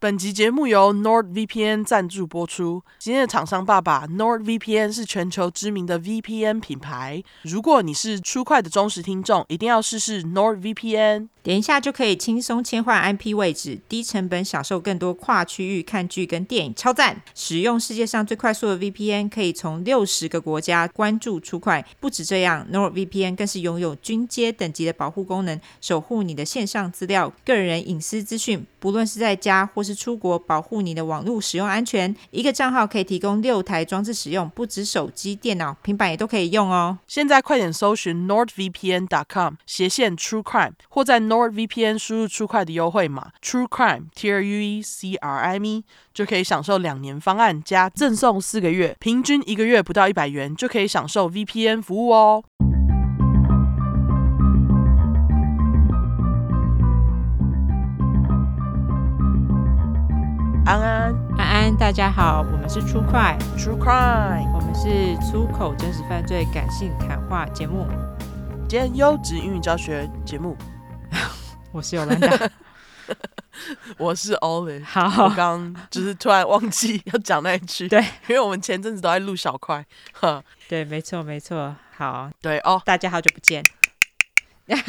本集节目由 NordVPN 赞助播出。今天的厂商爸爸 NordVPN 是全球知名的 VPN 品牌。如果你是初快的忠实听众，一定要试试 NordVPN。连下就可以轻松切换 IP 位置，低成本享受更多跨区域看剧跟电影，超赞！使用世界上最快速的 VPN，可以从六十个国家关注 True Crime。不止这样，NordVPN 更是拥有军阶等级的保护功能，守护你的线上资料、个人隐私资讯。不论是在家或是出国，保护你的网络使用安全。一个账号可以提供六台装置使用，不止手机、电脑、平板也都可以用哦。现在快点搜寻 nordvpn.com 斜线 True Crime，或在 NordVPN 输入 True Crime 的优惠码 True Crime T R U E C R I M E，就可以享受两年方案加赠送四个月，平均一个月不到一百元就可以享受 VPN 服务哦。安安，安安，大家好，我们是 True Crime，True Crime，我们是出口真实犯罪感性谈话节目，兼优质英语教学节目。我是有兰达，我是 Olive。好，我刚就是突然忘记要讲那一句，对，因为我们前阵子都在录小块，哈，对，没错，没错，好，对哦，大家好久不见。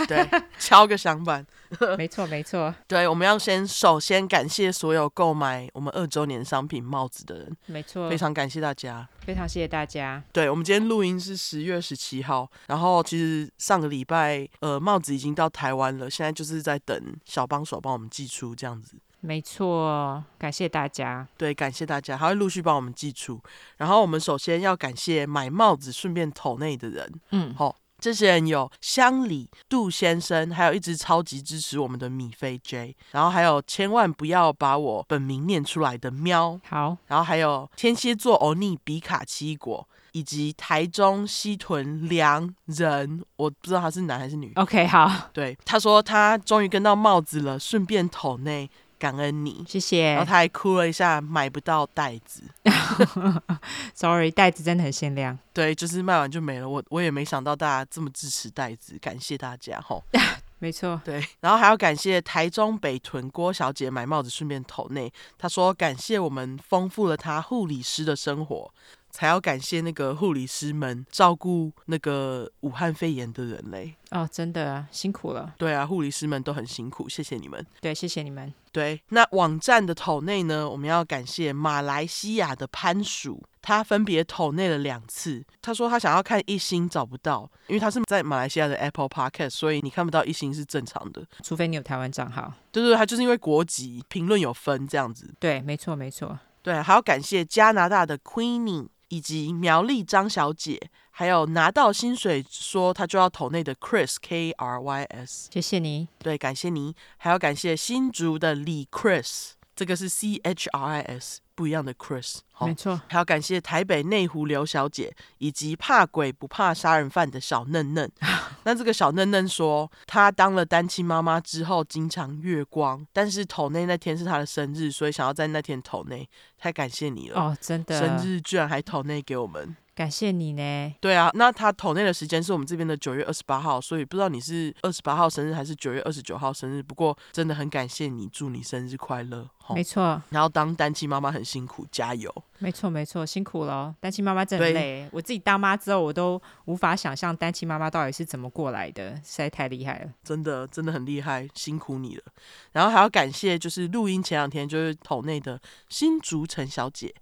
对，敲个响板。没错，没错。对，我们要先首先感谢所有购买我们二周年商品帽子的人。没错，非常感谢大家，非常谢谢大家。对，我们今天录音是十月十七号，然后其实上个礼拜呃帽子已经到台湾了，现在就是在等小帮手帮我们寄出这样子。没错，感谢大家。对，感谢大家，还会陆续帮我们寄出。然后我们首先要感谢买帽子顺便投内的人。嗯，好。这些人有乡里、杜先生，还有一直超级支持我们的米菲 J，然后还有千万不要把我本名念出来的喵，好，然后还有天蝎座欧尼比卡奇异果，以及台中西屯良人，我不知道他是男还是女。OK，好，对，他说他终于跟到帽子了，顺便抖内。感恩你，谢谢。然后他还哭了一下，买不到袋子。Sorry，袋子真的很限量。对，就是卖完就没了。我我也没想到大家这么支持袋子，感谢大家哈。没错，对。然后还要感谢台中北屯郭小姐买帽子，顺便投内。她说感谢我们丰富了她护理师的生活。才要感谢那个护理师们照顾那个武汉肺炎的人类！哦，真的辛苦了。对啊，护理师们都很辛苦，谢谢你们。对，谢谢你们。对，那网站的投内呢？我们要感谢马来西亚的潘鼠，他分别投内了两次。他说他想要看一星找不到，因为他是在马来西亚的 Apple Podcast，所以你看不到一星是正常的，除非你有台湾账号。对对，他就是因为国籍评论有分这样子。对，没错没错。对，还要感谢加拿大的 Queenie。以及苗栗张小姐，还有拿到薪水说他就要投内的 Chris K R Y S，谢谢你，对，感谢你，还要感谢新竹的李 Chris，这个是 C H R I S。不一样的 Chris，没错，还要感谢台北内湖刘小姐，以及怕鬼不怕杀人犯的小嫩嫩。那这个小嫩嫩说，她当了单亲妈妈之后，经常月光，但是头内那天是她的生日，所以想要在那天头内，太感谢你了。哦，真的，生日居然还头内给我们。感谢你呢。对啊，那他投内的时间是我们这边的九月二十八号，所以不知道你是二十八号生日还是九月二十九号生日。不过真的很感谢你，祝你生日快乐。没错。然后当单亲妈妈很辛苦，加油。没错没错，辛苦了。单亲妈妈真累。我自己当妈之后，我都无法想象单亲妈妈到底是怎么过来的，实在太厉害了。真的真的很厉害，辛苦你了。然后还要感谢，就是录音前两天就是投内的新竹陈小姐。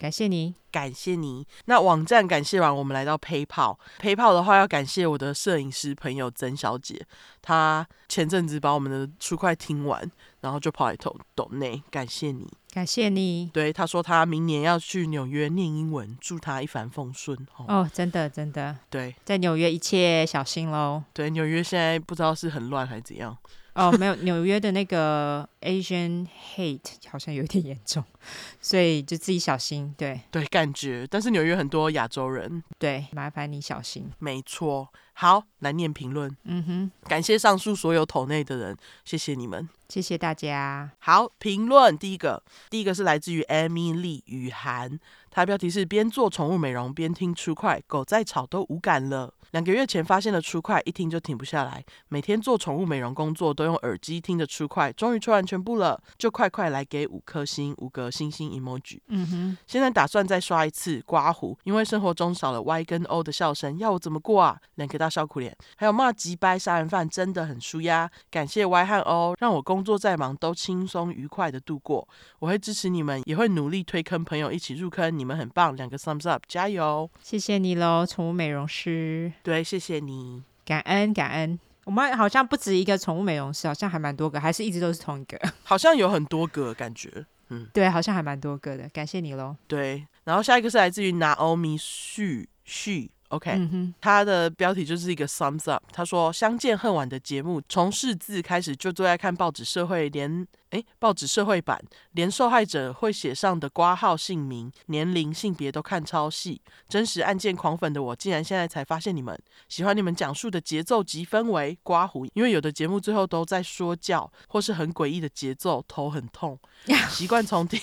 感谢你，感谢你。那网站感谢完，我们来到 PayPal。PayPal 的话，要感谢我的摄影师朋友曾小姐，她前阵子把我们的出快听完，然后就跑来投抖内，感谢你，感谢你。对，她说她明年要去纽约念英文，祝她一帆风顺。哦，哦，真的真的。对，在纽约一切小心喽。对，纽约现在不知道是很乱还是怎样。哦，没有，纽约的那个 Asian hate 好像有点严重，所以就自己小心。对对，感觉，但是纽约很多亚洲人，对，麻烦你小心。没错，好，来念评论。嗯哼，感谢上述所有桶内的人，谢谢你们，谢谢大家。好，评论第一个，第一个是来自于 Emily 雨涵，她标题是边做宠物美容边听 True Crime，狗再吵都无感了。两个月前发现了 True Crime，一听就停不下来。每天做宠物美容工作都用耳机听着 True Crime，终于吹完全部了，就快快来给五颗星，五个星星 emoji。嗯哼，现在打算再刷一次刮胡，因为生活中少了 Y 跟 O 的笑声，要我怎么过啊？两个大笑苦脸，还有骂鸡掰杀人犯真的很舒压。感谢 Y 和 O，让我工作再忙都轻松愉快的度过。我会支持你们，也会努力推坑朋友一起入坑。你们很棒，两个 thumbs up，加油！谢谢你喽，宠物美容师。对，谢谢你，感恩感恩。我们好像不止一个宠物美容师，好像还蛮多个，还是一直都是同一个？好像有很多个感觉，嗯，对，好像还蛮多个的。感谢你喽。对，然后下一个是来自于 Naomi Xu Xu。OK，嗯、他的标题就是一个 thumbs up。他说：“相见恨晚的节目，从识字开始就最爱看报纸社会连，诶，报纸社会版，连受害者会写上的挂号姓名、年龄、性别都看超细。真实案件狂粉的我，竟然现在才发现你们喜欢你们讲述的节奏及氛围。刮胡，因为有的节目最后都在说教，或是很诡异的节奏，头很痛。习惯从第。”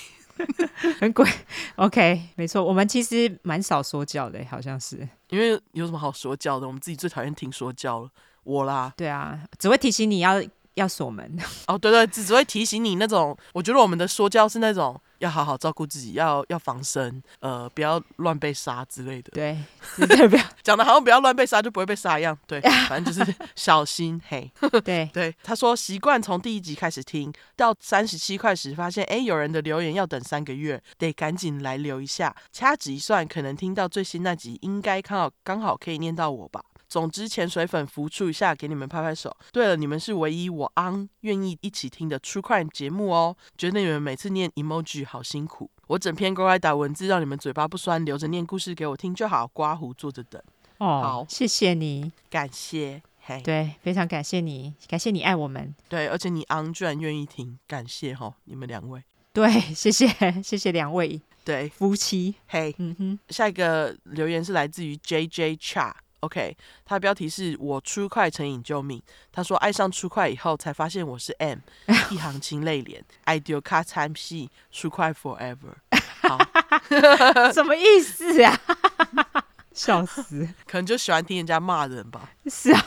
很鬼，OK，没错，我们其实蛮少说教的，好像是，因为有什么好说教的？我们自己最讨厌听说教了，我啦，对啊，只会提醒你要要锁门。哦，对对，只只会提醒你那种，我觉得我们的说教是那种。要好好照顾自己，要要防身，呃，不要乱被杀之类的。对，对，不要 讲的好像不要乱被杀就不会被杀一样。对，反正就是 小心嘿。对对，他说习惯从第一集开始听到三十七块时，发现哎，有人的留言要等三个月，得赶紧来留一下。掐指一算，可能听到最新那集，应该刚好刚好可以念到我吧。总之，潜水粉浮出一下，给你们拍拍手。对了，你们是唯一我昂愿意一起听的 True Crime 节目哦。觉得你们每次念 emoji 好辛苦，我整篇乖乖打文字，让你们嘴巴不酸，留着念故事给我听就好。刮胡坐着等。哦，好，谢谢你，感谢，嘿，对，非常感谢你，感谢你爱我们。对，而且你昂居然愿意听，感谢哈，你们两位。对，谢谢，谢谢两位，对，夫妻。嘿，嗯哼，下一个留言是来自于 JJ Cha。OK，他的标题是我出快成瘾救命。他说爱上出快以后，才发现我是 M，一行清泪脸，ideal cut time C，出快 forever。好，什么意思啊？笑死，可能就喜欢听人家骂人吧。是啊，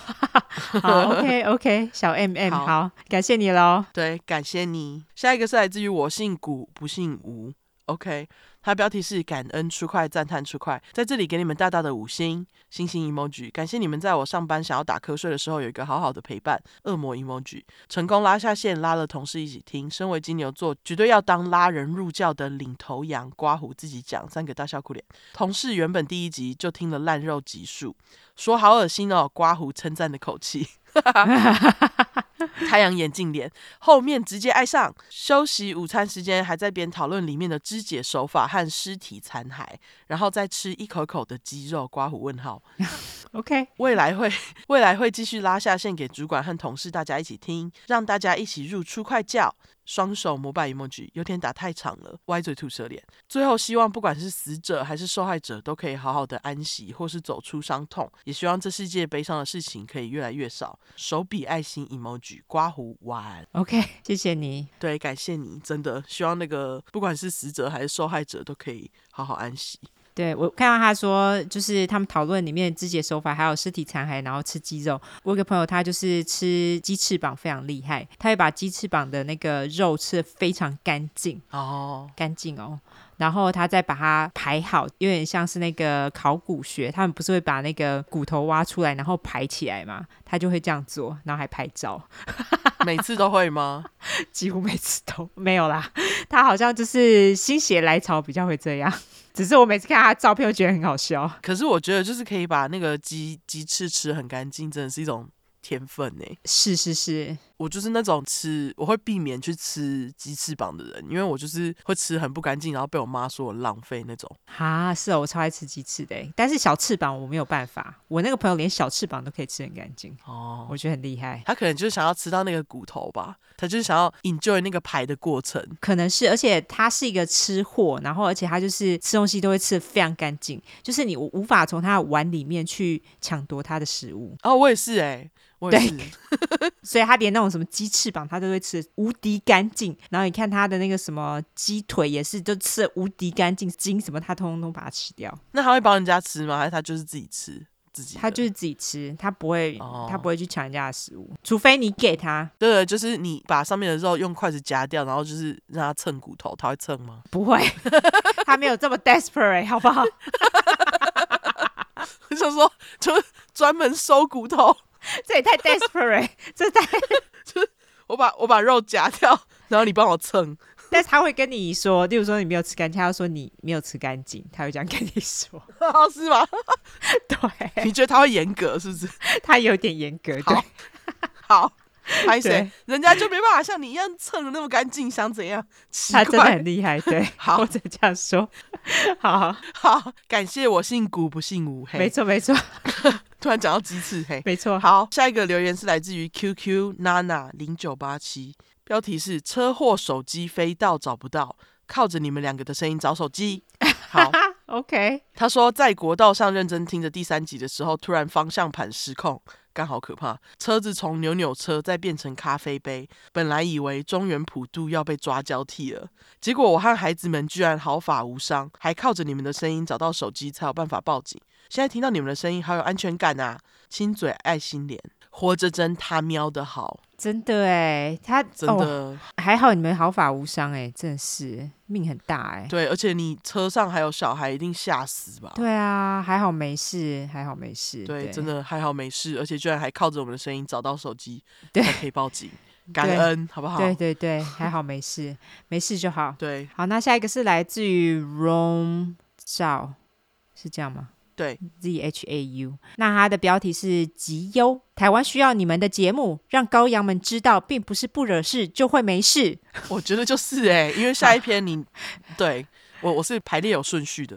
好，OK OK，小 M M，好，好，感谢你喽。对，感谢你。下一个是来自于我姓古不姓吴。OK。它标题是感恩出快赞叹出快，在这里给你们大大的五星星星 emoji，感谢你们在我上班想要打瞌睡的时候有一个好好的陪伴。恶魔 emoji 成功拉下线，拉了同事一起听。身为金牛座，绝对要当拉人入教的领头羊。刮胡自己讲，三个大笑哭脸。同事原本第一集就听了烂肉集数，说好恶心哦。刮胡称赞的口气。太阳眼镜脸，后面直接爱上。休息午餐时间，还在边讨论里面的肢解手法和尸体残骸，然后再吃一口口的鸡肉。刮胡问号。OK，未来会未来会继续拉下线给主管和同事，大家一起听，让大家一起入出快教。双手膜拜 emoji，有点打太长了，歪嘴吐舌脸。最后希望不管是死者还是受害者，都可以好好的安息，或是走出伤痛。也希望这世界悲伤的事情可以越来越少。手比爱心 emoji，刮胡完。OK，谢谢你。对，感谢你，真的希望那个不管是死者还是受害者，都可以好好安息。对，我看到他说，就是他们讨论里面肢解手法，还有尸体残骸，然后吃鸡肉。我有个朋友，他就是吃鸡翅膀非常厉害，他会把鸡翅膀的那个肉吃的非常干净。哦，干净哦，然后他再把它排好，有点像是那个考古学，他们不是会把那个骨头挖出来，然后排起来嘛？他就会这样做，然后还拍照。每次都会吗？几乎每次都没有啦。他好像就是心血来潮比较会这样。只是我每次看他的照片，我觉得很好笑。可是我觉得，就是可以把那个鸡鸡翅吃很干净，真的是一种天分呢。是是是。我就是那种吃，我会避免去吃鸡翅膀的人，因为我就是会吃很不干净，然后被我妈说我浪费那种。啊，是哦，我超爱吃鸡翅的，但是小翅膀我没有办法。我那个朋友连小翅膀都可以吃很干净哦，我觉得很厉害。他可能就是想要吃到那个骨头吧，他就是想要 enjoy 那个排的过程。可能是，而且他是一个吃货，然后而且他就是吃东西都会吃的非常干净，就是你无法从他的碗里面去抢夺他的食物。哦，我也是哎。对，所以他连那种什么鸡翅膀，他都会吃无敌干净。然后你看他的那个什么鸡腿，也是就吃的无敌干净，筋什么他通通都把它吃掉。那他会帮人家吃吗？还是他就是自己吃？自己的，他就是自己吃，他不会，哦、他不会去抢人家的食物，除非你给他。对，就是你把上面的肉用筷子夹掉，然后就是让他蹭骨头，他会蹭吗？不会，他没有这么 desperate，好不好？我想说，就专门收骨头，这也太 desperate，这太 就是我把我把肉夹掉，然后你帮我蹭。但是他会跟你说，例如说你没有吃干净，他要说你没有吃干净，他会这样跟你说，是吗？对，你觉得他会严格是不是？他有点严格，对，好，拍谁？人家就没办法像你一样蹭的那么干净，想怎样？他真的很厉害，对，好，我只这样说，好好，感谢我姓古不姓吴，嘿，没错没错，突然讲到鸡翅，嘿，没错，好，下一个留言是来自于 QQ Nana 零九八七。标题是车祸手机飞到找不到，靠着你们两个的声音找手机。好，OK。他说在国道上认真听着第三集的时候，突然方向盘失控，刚好可怕，车子从扭扭车再变成咖啡杯。本来以为中原普渡要被抓交替了，结果我和孩子们居然毫发无伤，还靠着你们的声音找到手机，才有办法报警。现在听到你们的声音，好有安全感啊！亲嘴爱心脸，活着真他喵的好。真的哎，他真的、哦、还好，你们毫发无伤哎，真的是命很大哎。对，而且你车上还有小孩，一定吓死吧？对啊，还好没事，还好没事。对，对真的还好没事，而且居然还靠着我们的声音找到手机，对，可以报警，感恩好不好？对对对，还好没事，没事就好。对，好，那下一个是来自于 Rom 赵，是这样吗？对，Z H A U，那它的标题是极优，台湾需要你们的节目，让羔羊们知道，并不是不惹事就会没事。我觉得就是哎、欸，因为下一篇你，对我我是排列有顺序的，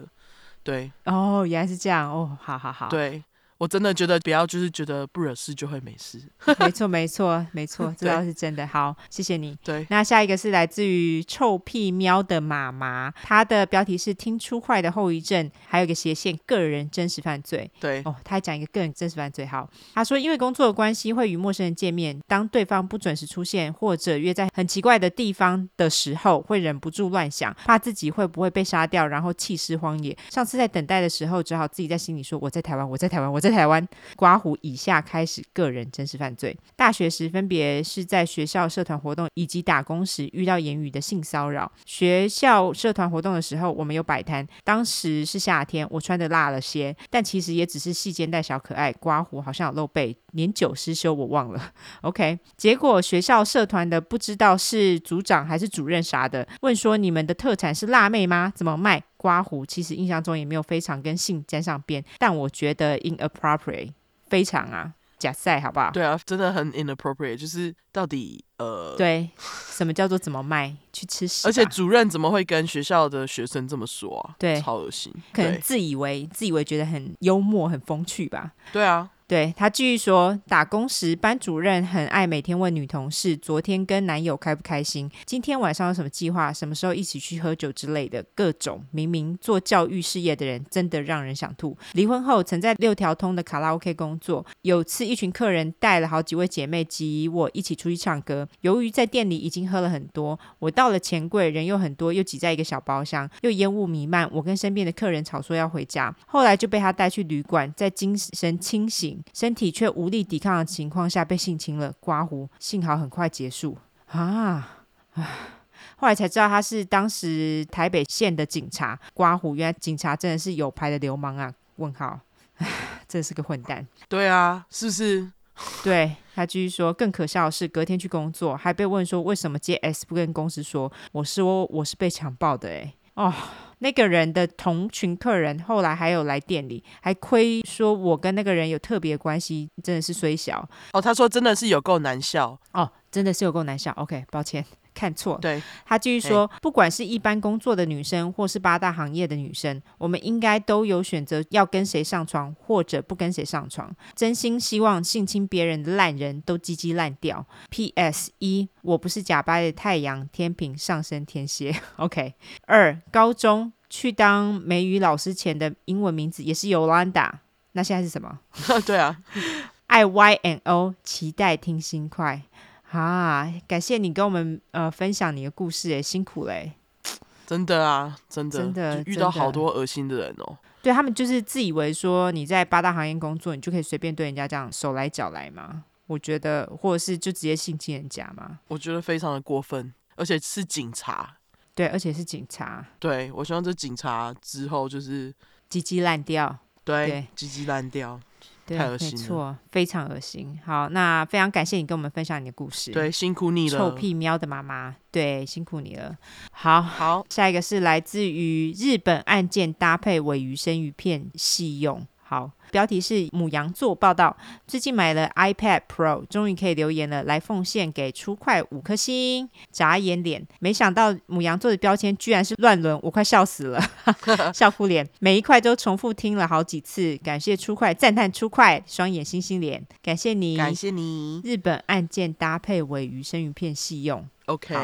对，哦，原来是这样，哦，好好好，对。我真的觉得不要，就是觉得不惹事就会没事。没错，没错，没错，这倒是真的。好，谢谢你。对，那下一个是来自于臭屁喵的妈妈，她的标题是“听出坏的后遗症”，还有一个斜线个人真实犯罪。对，哦，他还讲一个个人真实犯罪。好，他说因为工作的关系会与陌生人见面，当对方不准时出现或者约在很奇怪的地方的时候，会忍不住乱想，怕自己会不会被杀掉，然后弃尸荒野。上次在等待的时候，只好自己在心里说：“我在台湾，我在台湾，我在。”台湾刮胡以下开始个人真实犯罪。大学时分别是在学校社团活动以及打工时遇到言语的性骚扰。学校社团活动的时候，我们有摆摊，当时是夏天，我穿的辣了些，但其实也只是细肩带小可爱。刮胡好像有露背，年久失修我忘了。OK，结果学校社团的不知道是组长还是主任啥的，问说你们的特产是辣妹吗？怎么卖？刮胡其实印象中也没有非常跟性沾上边，但我觉得 inappropriate 非常啊，假赛好不好？对啊，真的很 inappropriate，就是到底呃，对，什么叫做怎么卖？去吃屎？而且主任怎么会跟学校的学生这么说啊？对，超恶心，可能自以为自以为觉得很幽默、很风趣吧？对啊。对，他继续说，打工时班主任很爱每天问女同事昨天跟男友开不开心，今天晚上有什么计划，什么时候一起去喝酒之类的各种。明明做教育事业的人真的让人想吐。离婚后曾在六条通的卡拉 OK 工作，有次一群客人带了好几位姐妹及我一起出去唱歌，由于在店里已经喝了很多，我到了钱柜人又很多，又挤在一个小包厢，又烟雾弥漫，我跟身边的客人吵说要回家，后来就被他带去旅馆，在精神清醒。身体却无力抵抗的情况下被性侵了，刮胡，幸好很快结束啊！啊，后来才知道他是当时台北县的警察，刮胡，原来警察真的是有牌的流氓啊！问号，唉，真是个混蛋。对啊，是不是？对，他继续说，更可笑的是隔天去工作，还被问说为什么接 S 不跟公司说，我说我是被强暴的，诶。哦。那个人的同群客人后来还有来店里，还亏说我跟那个人有特别关系，真的是虽小哦。他说真的是有够难笑哦，真的是有够难笑。OK，抱歉。看错，对，他继续说，不管是一般工作的女生，或是八大行业的女生，我们应该都有选择要跟谁上床，或者不跟谁上床。真心希望性侵别人的烂人都鸡鸡烂掉。P.S. 一，我不是假掰的太阳天平上升天蝎。OK，二，高中去当美语老师前的英文名字也是 Yolanda，那现在是什么？对啊，I Y N O，期待听新快。啊，感谢你跟我们呃分享你的故事，哎，辛苦嘞。真的啊，真的，真的遇到好多恶心的人哦。对他们就是自以为说你在八大行业工作，你就可以随便对人家这样手来脚来嘛？我觉得，或者是就直接性侵人家嘛？我觉得非常的过分，而且是警察。对，而且是警察。对，我希望这警察之后就是鸡鸡烂掉。对对，鸡鸡烂掉。对，太恶心了没错，非常恶心。好，那非常感谢你跟我们分享你的故事。对，辛苦你了。臭屁喵的妈妈，对，辛苦你了。好，好，下一个是来自于日本案件搭配尾鱼生鱼片细用。好。标题是母羊座报道，最近买了 iPad Pro，终于可以留言了，来奉献给初快五颗星，眨眼脸。没想到母羊座的标签居然是乱伦，我快笑死了，笑哭脸。每一块都重复听了好几次，感谢初快，赞叹初快，双眼星星脸，感谢你，感谢你。日本案件搭配尾鱼生鱼片细用。OK，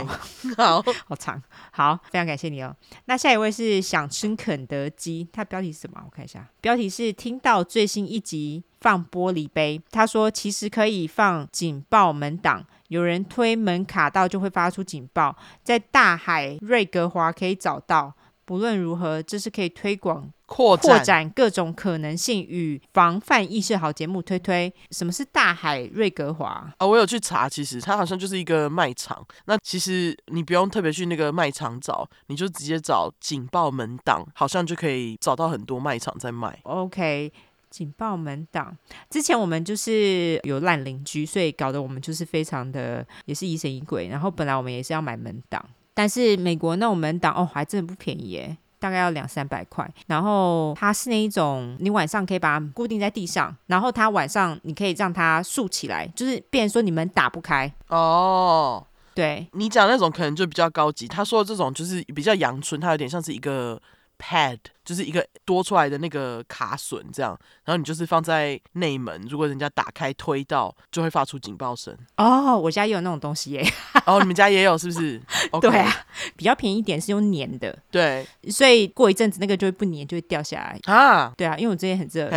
好，好，好长，好，非常感谢你哦。那下一位是想吃肯德基，它标题是什么？我看一下，标题是听到最新一集放玻璃杯。他说其实可以放警报门挡，有人推门卡到就会发出警报，在大海瑞格华可以找到。不论如何，这是可以推广扩展，展各种可能性与防范意识好节目推推。什么是大海瑞格华？啊、哦，我有去查，其实它好像就是一个卖场。那其实你不用特别去那个卖场找，你就直接找警报门档，好像就可以找到很多卖场在卖。OK，警报门挡。之前我们就是有烂邻居，所以搞得我们就是非常的也是疑神疑鬼。然后本来我们也是要买门挡。但是美国那种门挡哦，还真的不便宜耶，大概要两三百块。然后它是那一种，你晚上可以把它固定在地上，然后它晚上你可以让它竖起来，就是变成说你门打不开哦。对，你讲那种可能就比较高级。他说的这种就是比较阳春，它有点像是一个。Pad 就是一个多出来的那个卡榫，这样，然后你就是放在内门，如果人家打开推到，就会发出警报声。哦，我家也有那种东西耶。哦，你们家也有是不是？Okay. 对啊，比较便宜一点是用粘的。对，所以过一阵子那个就会不粘，就会掉下来啊。对啊，因为我这边很热，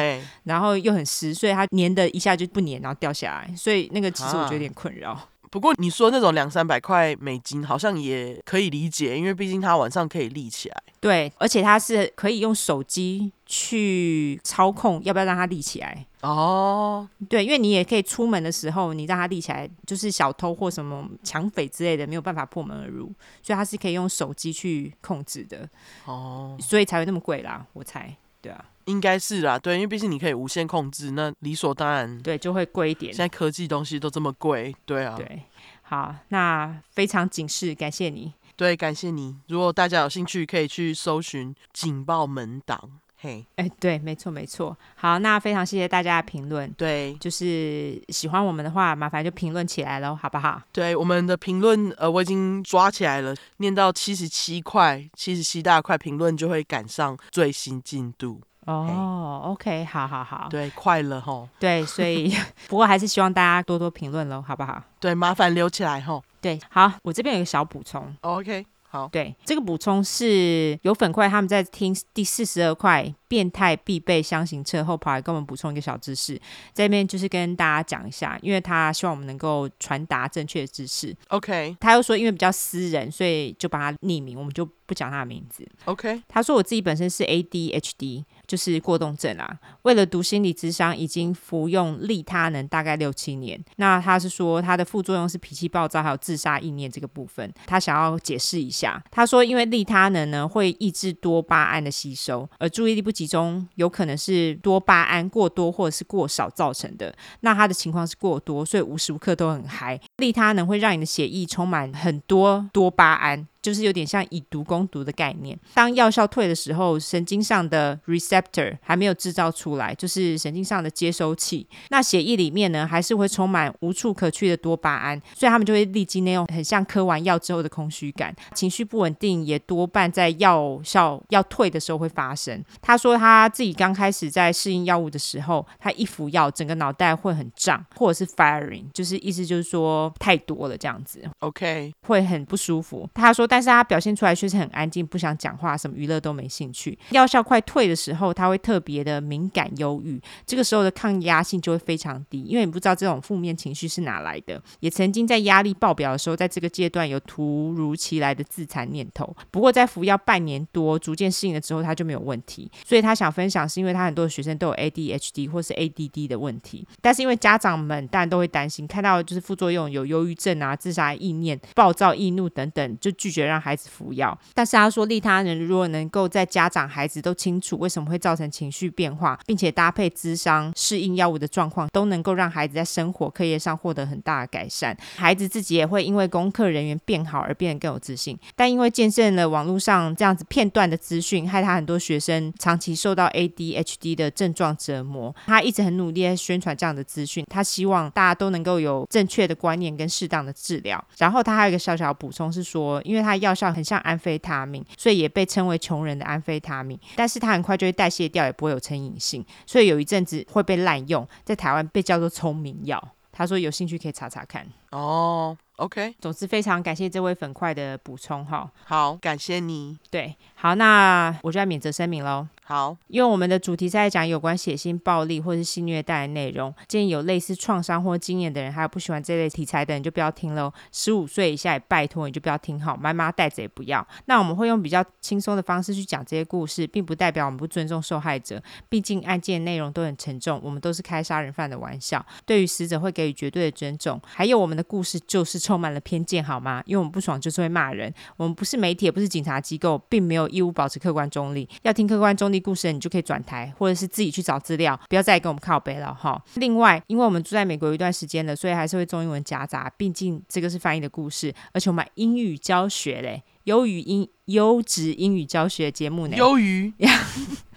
然后又很湿，所以它粘的一下就不粘，然后掉下来，所以那个其实我觉得有点困扰。不过你说那种两三百块美金，好像也可以理解，因为毕竟它晚上可以立起来。对，而且它是可以用手机去操控，要不要让它立起来？哦，对，因为你也可以出门的时候，你让它立起来，就是小偷或什么抢匪之类的没有办法破门而入，所以它是可以用手机去控制的。哦，所以才会那么贵啦，我猜。对啊，应该是啦，对，因为毕竟你可以无限控制，那理所当然，对，就会贵一点。现在科技东西都这么贵，对啊，对，好，那非常警示，感谢你，对，感谢你。如果大家有兴趣，可以去搜寻警报门档。嘿，哎，对，没错，没错。好，那非常谢谢大家的评论。对，就是喜欢我们的话，麻烦就评论起来喽，好不好？对，我们的评论，呃，我已经抓起来了，念到七十七块，七十七大块评论就会赶上最新进度。哦，OK，好好好。对，快乐吼。对，所以 不过还是希望大家多多评论喽，好不好？对，麻烦留起来吼。对，好，我这边有个小补充。OK。好，对，这个补充是有粉块他们在听第四十二块变态必备箱型车后，跑来跟我们补充一个小知识，在这边就是跟大家讲一下，因为他希望我们能够传达正确的知识。OK，他又说因为比较私人，所以就把他匿名，我们就不讲他的名字。OK，他说我自己本身是 ADHD。就是过动症啊，为了读心理咨商，已经服用利他能大概六七年。那他是说他的副作用是脾气暴躁，还有自杀意念这个部分，他想要解释一下。他说，因为利他能呢会抑制多巴胺的吸收，而注意力不集中有可能是多巴胺过多或者是过少造成的。那他的情况是过多，所以无时无刻都很嗨。利他能会让你的血液充满很多多巴胺。就是有点像以毒攻毒的概念。当药效退的时候，神经上的 receptor 还没有制造出来，就是神经上的接收器。那血液里面呢，还是会充满无处可去的多巴胺，所以他们就会历经那种很像嗑完药之后的空虚感，情绪不稳定，也多半在药效要退的时候会发生。他说他自己刚开始在适应药物的时候，他一服药，整个脑袋会很胀，或者是 firing，就是意思就是说说太多了这样子，OK，会很不舒服。他说，但是他表现出来却是很安静，不想讲话，什么娱乐都没兴趣。药效快退的时候，他会特别的敏感忧郁，这个时候的抗压性就会非常低，因为你不知道这种负面情绪是哪来的。也曾经在压力爆表的时候，在这个阶段有突如其来的自残念头。不过在服药半年多，逐渐适应了之后，他就没有问题。所以他想分享，是因为他很多的学生都有 ADHD 或是 ADD 的问题，但是因为家长们当然都会担心，看到就是副作用有忧郁症啊、自杀意念、暴躁易怒等等，就拒绝让孩子服药。但是他说，利他人如果能够在家长、孩子都清楚为什么会造成情绪变化，并且搭配咨商适应药物的状况，都能够让孩子在生活、课业上获得很大的改善。孩子自己也会因为功课人员变好而变得更有自信。但因为见证了网络上这样子片段的资讯，害他很多学生长期受到 ADHD 的症状折磨。他一直很努力在宣传这样的资讯，他希望大家都能够有正确的观念跟适当的治疗。然后他还有一个小小的补充是说，因为他药效很像安非他命，所以也被称为穷人的安非他命。但是他很快就会代谢掉，也不会有成瘾性，所以有一阵子会被滥用，在台湾被叫做聪明药。他说有兴趣可以查查看。哦。OK，总之非常感谢这位粉块的补充哈。好，感谢你。对，好，那我就要免责声明喽。好，因为我们的主题是在讲有关血腥暴力或是性虐待的内容，建议有类似创伤或经验的人，还有不喜欢这类题材的人就不要听喽。十五岁以下也拜托你就不要听好，妈妈带着也不要。那我们会用比较轻松的方式去讲这些故事，并不代表我们不尊重受害者，毕竟案件内容都很沉重，我们都是开杀人犯的玩笑，对于死者会给予绝对的尊重。还有我们的故事就是充满了偏见，好吗？因为我们不爽就是会骂人，我们不是媒体，也不是警察机构，并没有义务保持客观中立。要听客观中立故事，你就可以转台，或者是自己去找资料，不要再跟我们靠背了哈。另外，因为我们住在美国有一段时间了，所以还是会中英文夹杂，毕竟这个是翻译的故事，而且我们英语教学嘞，优于英优质英语教学节目呢，优于。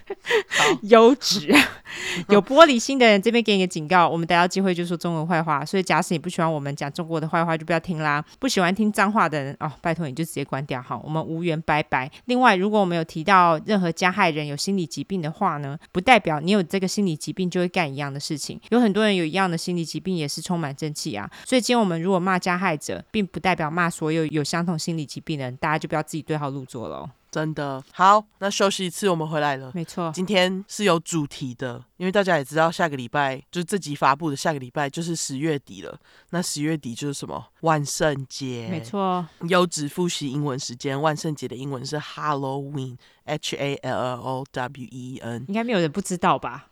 优质 有玻璃心的人，这边给你个警告：我们逮到机会就说中文坏话，所以假使你不喜欢我们讲中国的坏话，就不要听啦。不喜欢听脏话的人哦，拜托你就直接关掉哈，我们无缘拜拜。另外，如果我们有提到任何加害人有心理疾病的话呢，不代表你有这个心理疾病就会干一样的事情。有很多人有一样的心理疾病，也是充满正气啊。所以今天我们如果骂加害者，并不代表骂所有有相同心理疾病的人，大家就不要自己对号入座了。真的好，那休息一次，我们回来了。没错，今天是有主题的，因为大家也知道，下个礼拜就是这集发布的下个礼拜就是十月底了。那十月底就是什么？万圣节。没错，优质复习英文时间，万圣节的英文是 Halloween，H A L L O W E N。应该没有人不知道吧？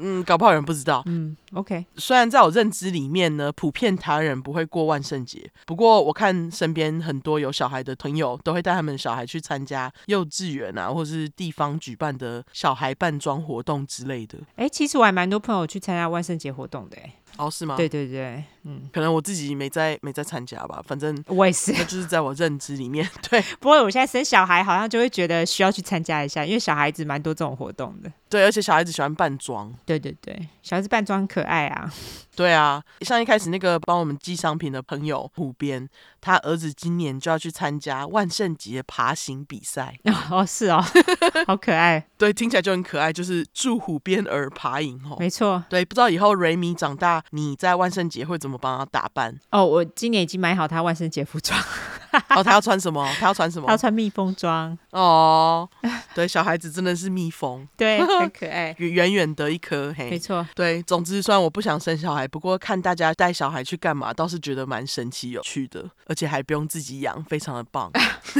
嗯，搞不好有人不知道。嗯，OK。虽然在我认知里面呢，普遍台湾人不会过万圣节，不过我看身边很多有小孩的朋友都会带他们小孩去参加幼稚园啊，或是地方举办的小孩扮装活动之类的。哎，其实我还蛮多朋友去参加万圣节活动的，哎。哦，是吗？对对对，嗯，可能我自己没在没在参加吧，反正我也是，那就是在我认知里面。对，不过我现在生小孩，好像就会觉得需要去参加一下，因为小孩子蛮多这种活动的。对，而且小孩子喜欢扮装。对对对，小孩子扮装很可爱啊。对啊，像一开始那个帮我们寄商品的朋友虎边，他儿子今年就要去参加万圣节爬行比赛。哦，是哦，好可爱。对，听起来就很可爱，就是助虎边而爬行哦。没错。对，不知道以后瑞米长大，你在万圣节会怎么帮他打扮？哦，我今年已经买好他万圣节服装。哦，他要穿什么？他要穿什么？他要穿蜜蜂装。哦，对，小孩子真的是蜜蜂，对，很可爱，圆圆的一颗，嘿，没错。对，总之，虽然我不想生小孩。不过看大家带小孩去干嘛，倒是觉得蛮神奇有趣的，而且还不用自己养，非常的棒。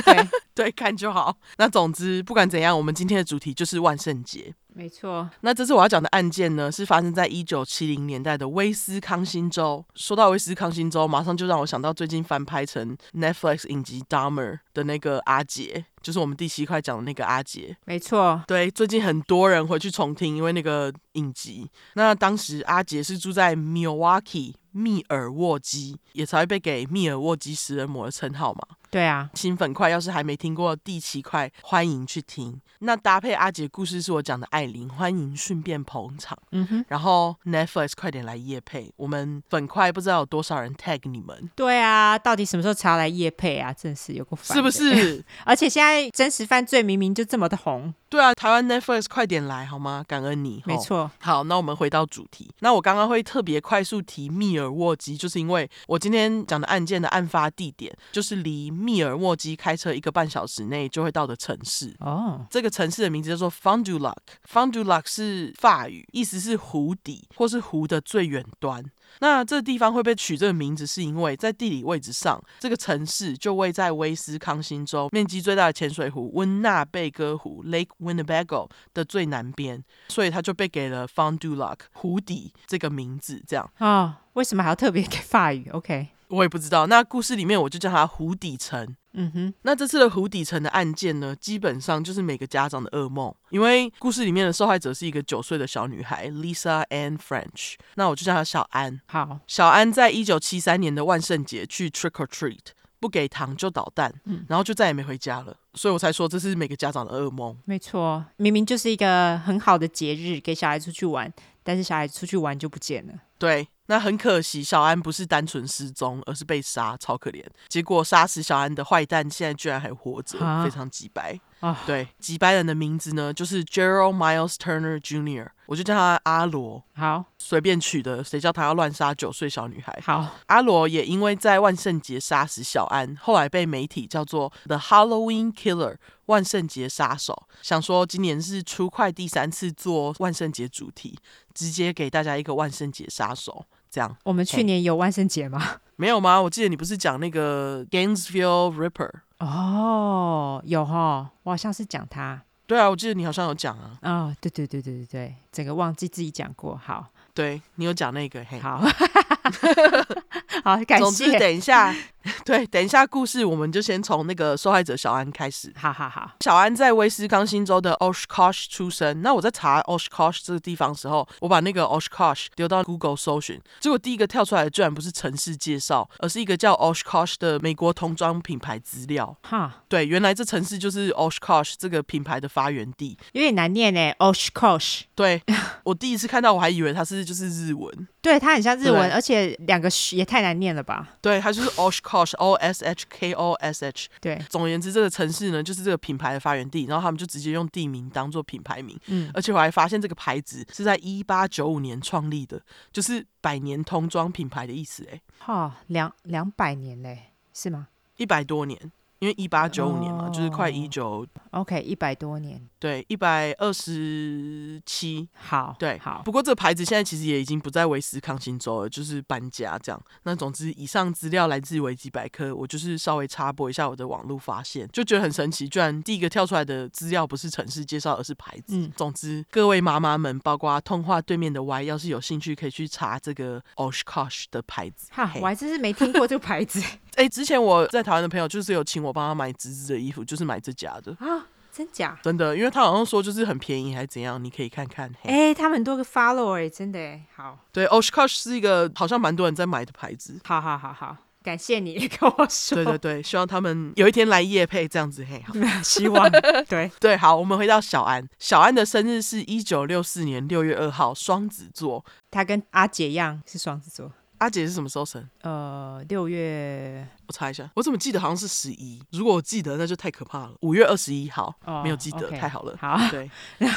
对对，看就好。那总之不管怎样，我们今天的主题就是万圣节。没错。那这次我要讲的案件呢，是发生在一九七零年代的威斯康星州。说到威斯康星州，马上就让我想到最近翻拍成 Netflix 影集《Dahmer》的那个阿杰。就是我们第七块讲的那个阿杰，没错，对，最近很多人回去重听，因为那个影集。那当时阿杰是住在 Milwaukee 密尔沃基，也才会被给密尔沃基食人魔的称号嘛。对啊，新粉块要是还没听过第七块，欢迎去听。那搭配阿杰故事是我讲的艾琳，欢迎顺便捧场。嗯哼，然后 Netflix 快点来夜配，我们粉块不知道有多少人 tag 你们。对啊，到底什么时候才要来夜配啊？真是有个烦，是不是？而且现在真实犯罪明明就这么的红。对啊，台湾 Netflix 快点来好吗？感恩你。没错。好，那我们回到主题。那我刚刚会特别快速提密尔沃基，就是因为我今天讲的案件的案发地点，就是离密尔沃基开车一个半小时内就会到的城市。哦，这个城市的名字叫做 Fond du Lac。Fond du Lac 是法语，意思是湖底或是湖的最远端。那这地方会被取这个名字，是因为在地理位置上，这个城市就位在威斯康星州面积最大的潜水湖温纳贝戈湖 （Lake Winnebago） 的最南边，所以它就被给了 Fond du Lac 湖底这个名字。这样啊、哦？为什么还要特别给法语？OK，我也不知道。那故事里面我就叫他湖底城。嗯哼，那这次的湖底城的案件呢，基本上就是每个家长的噩梦，因为故事里面的受害者是一个九岁的小女孩 Lisa Ann French，那我就叫她小安。好，小安在一九七三年的万圣节去 trick or treat，不给糖就捣蛋，嗯，然后就再也没回家了，所以我才说这是每个家长的噩梦。没错，明明就是一个很好的节日，给小孩出去玩，但是小孩出去玩就不见了。对。那很可惜，小安不是单纯失踪，而是被杀，超可怜。结果杀死小安的坏蛋现在居然还活着，啊、非常急掰。啊，对，机掰人的名字呢，就是 Gerald Miles Turner Jr.，我就叫他阿罗。好，随便取的，谁叫他要乱杀九岁小女孩？好，阿罗也因为在万圣节杀死小安，后来被媒体叫做 The Halloween Killer，万圣节杀手。想说今年是出快第三次做万圣节主题，直接给大家一个万圣节杀手。这样，我们去年有万圣节吗？没有吗？我记得你不是讲那个 Gainesville Ripper 哦，有哈，我好像是讲他。对啊，我记得你好像有讲啊。哦，对对对对对对，整个忘记自己讲过。好，对你有讲那个，嘿，好，好，感谢。总之，等一下。对，等一下故事，我们就先从那个受害者小安开始。哈哈哈，小安在威斯康星州的 Oshkosh 出生。那我在查 Oshkosh 这个地方的时候，我把那个 Oshkosh 丢到 Google 搜寻，结果第一个跳出来的居然不是城市介绍，而是一个叫 Oshkosh 的美国童装品牌资料。哈，对，原来这城市就是 Oshkosh 这个品牌的发源地。有点难念呢，Oshkosh。对，我第一次看到，我还以为它是就是日文。对，它很像日文，而且两个也太难念了吧？对，它就是 Oshkosh O S H K O S H。对，总而言之，这个城市呢，就是这个品牌的发源地。然后他们就直接用地名当做品牌名。嗯，而且我还发现这个牌子是在一八九五年创立的，就是百年童装品牌的意思。哎，哈，两两百年嘞，是吗？一百多年。因为一八九五年嘛，oh, 就是快一九，OK，一百多年，对，一百二十七，好，对，好。不过这个牌子现在其实也已经不在威斯康星州了，就是搬家这样。那总之，以上资料来自维基百科，我就是稍微插播一下我的网络发现，就觉得很神奇，居然第一个跳出来的资料不是城市介绍，而是牌子。嗯，总之，各位妈妈们，包括通话对面的 Y，要是有兴趣，可以去查这个 Oshkosh 的牌子。哈，我还真是没听过这个牌子。哎、欸，之前我在台湾的朋友就是有请我帮他买侄子的衣服，就是买这家的啊，真假？真的，因为他好像说就是很便宜还是怎样，你可以看看。哎、欸，他们很多个 follower，真的好。对，Oshkosh 是一个好像蛮多人在买的牌子。好好好好，感谢你 跟我说。对对对，希望他们有一天来夜配这样子嘿。希望。对 对，好，我们回到小安，小安的生日是一九六四年六月二号，双子座。他跟阿姐一样是双子座。阿姐是什么时候生？呃，六月，我查一下。我怎么记得好像是十一？如果我记得，那就太可怕了。五月二十一号，哦，没有记得太好了。好，对，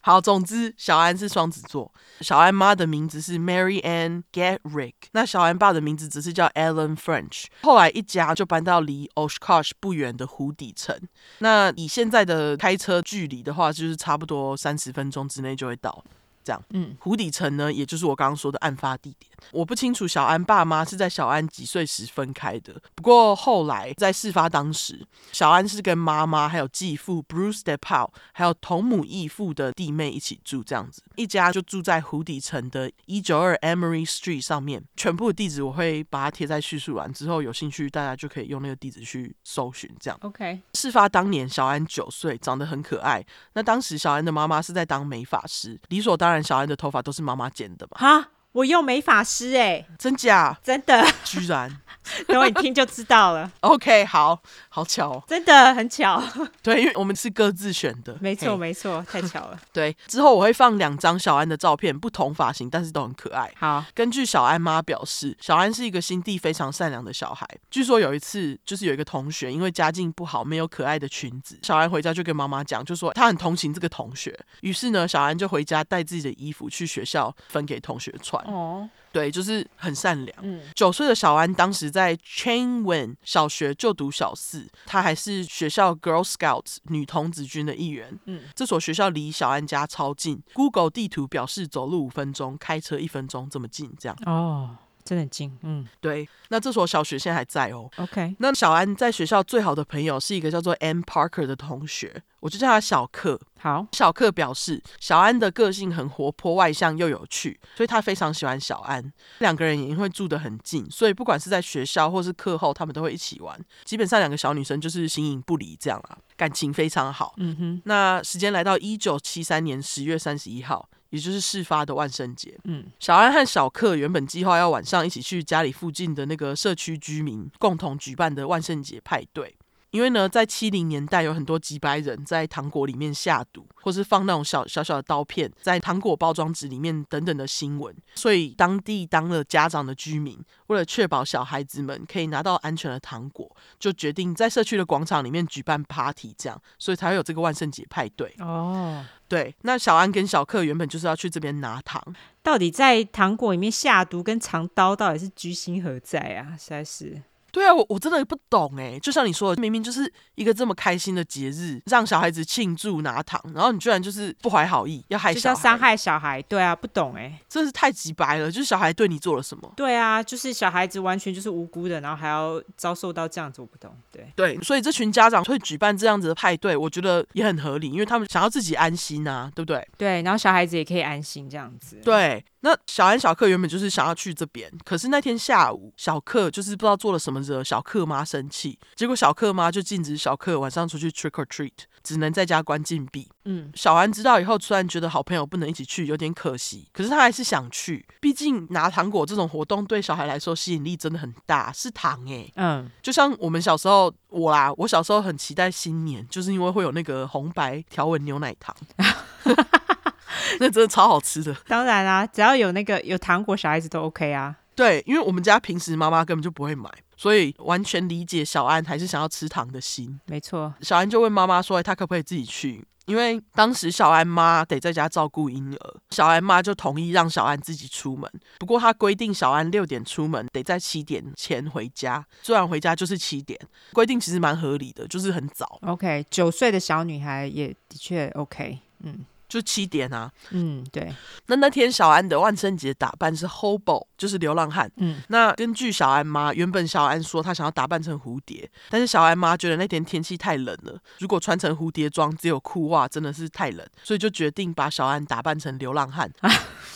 好。总之，小安是双子座。小安妈的名字是 Mary Ann Getrick，那小安爸的名字只是叫 Alan French。后来一家就搬到离 Oshkosh 不远的湖底城。那以现在的开车距离的话，就是差不多三十分钟之内就会到。这样，嗯，湖底城呢，也就是我刚刚说的案发地点。我不清楚小安爸妈是在小安几岁时分开的。不过后来在事发当时，小安是跟妈妈还有继父 Bruce DePaul 还有同母异父的弟妹一起住，这样子一家就住在湖底城的一九二 Emery Street 上面。全部的地址我会把它贴在叙述栏，之后有兴趣大家就可以用那个地址去搜寻。这样，OK。事发当年，小安九岁，长得很可爱。那当时小安的妈妈是在当美发师，理所当然，小安的头发都是妈妈剪的嘛。哈。我又没发师哎，真假？真的，居然。等我一听就知道了。OK，好好巧哦，真的很巧。对，因为我们是各自选的，没错没错，太巧了。对，之后我会放两张小安的照片，不同发型，但是都很可爱。好，根据小安妈表示，小安是一个心地非常善良的小孩。据说有一次，就是有一个同学因为家境不好，没有可爱的裙子，小安回家就跟妈妈讲，就说他很同情这个同学。于是呢，小安就回家带自己的衣服去学校分给同学穿。哦，对，就是很善良。嗯，九岁的小安当时在 Chainwen 小学就读小四，他还是学校 Girl Scouts 女童子军的一员。嗯，这所学校离小安家超近，Google 地图表示走路五分钟，开车一分钟，这么近，这样。哦，真的很近。嗯对，那这所小学现在还在哦。，OK，那小安在学校最好的朋友是一个叫做 Ann Parker 的同学，我就叫他小克。好，小克表示，小安的个性很活泼外向又有趣，所以他非常喜欢小安。两个人也因为住得很近，所以不管是在学校或是课后，他们都会一起玩。基本上两个小女生就是形影不离这样啦，感情非常好。嗯哼，那时间来到一九七三年十月三十一号，也就是事发的万圣节。嗯，小安和小克原本计划要晚上一起去家里附近的那个社区居民共同举办的万圣节派对。因为呢，在七零年代有很多几百人在糖果里面下毒，或是放那种小小小的刀片在糖果包装纸里面等等的新闻，所以当地当了家长的居民为了确保小孩子们可以拿到安全的糖果，就决定在社区的广场里面举办 party，这样，所以才会有这个万圣节派对。哦，对，那小安跟小克原本就是要去这边拿糖，到底在糖果里面下毒跟藏刀，到底是居心何在啊？实在是。对啊，我我真的不懂哎，就像你说的，明明就是一个这么开心的节日，让小孩子庆祝拿糖，然后你居然就是不怀好意，要害就是，要伤害小孩，对啊，不懂哎，真是太直白了。就是小孩对你做了什么？对啊，就是小孩子完全就是无辜的，然后还要遭受到这样子，我不懂，对，对，所以这群家长会举办这样子的派对，我觉得也很合理，因为他们想要自己安心啊，对不对？对，然后小孩子也可以安心这样子，对，那小安、小克原本就是想要去这边，可是那天下午，小克就是不知道做了什么惹小克妈生气，结果小克妈就禁止小克晚上出去 trick or treat，只能在家关禁闭。嗯，小安知道以后，突然觉得好朋友不能一起去，有点可惜，可是他还是想去，毕竟拿糖果这种活动对小孩来说吸引力真的很大，是糖诶。嗯，就像我们小时候，我啦，我小时候很期待新年，就是因为会有那个红白条纹牛奶糖。那真的超好吃的，当然啦、啊，只要有那个有糖果，小孩子都 OK 啊。对，因为我们家平时妈妈根本就不会买，所以完全理解小安还是想要吃糖的心。没错，小安就问妈妈说：“欸，他可不可以自己去？”因为当时小安妈得在家照顾婴儿，小安妈就同意让小安自己出门。不过她规定小安六点出门，得在七点前回家。虽然回家就是七点，规定其实蛮合理的，就是很早。OK，九岁的小女孩也的确 OK，嗯。就七点啊，嗯，对。那那天小安的万圣节打扮是 hobo，就是流浪汉。嗯，那根据小安妈，原本小安说她想要打扮成蝴蝶，但是小安妈觉得那天天气太冷了，如果穿成蝴蝶装只有裤袜真的是太冷，所以就决定把小安打扮成流浪汉。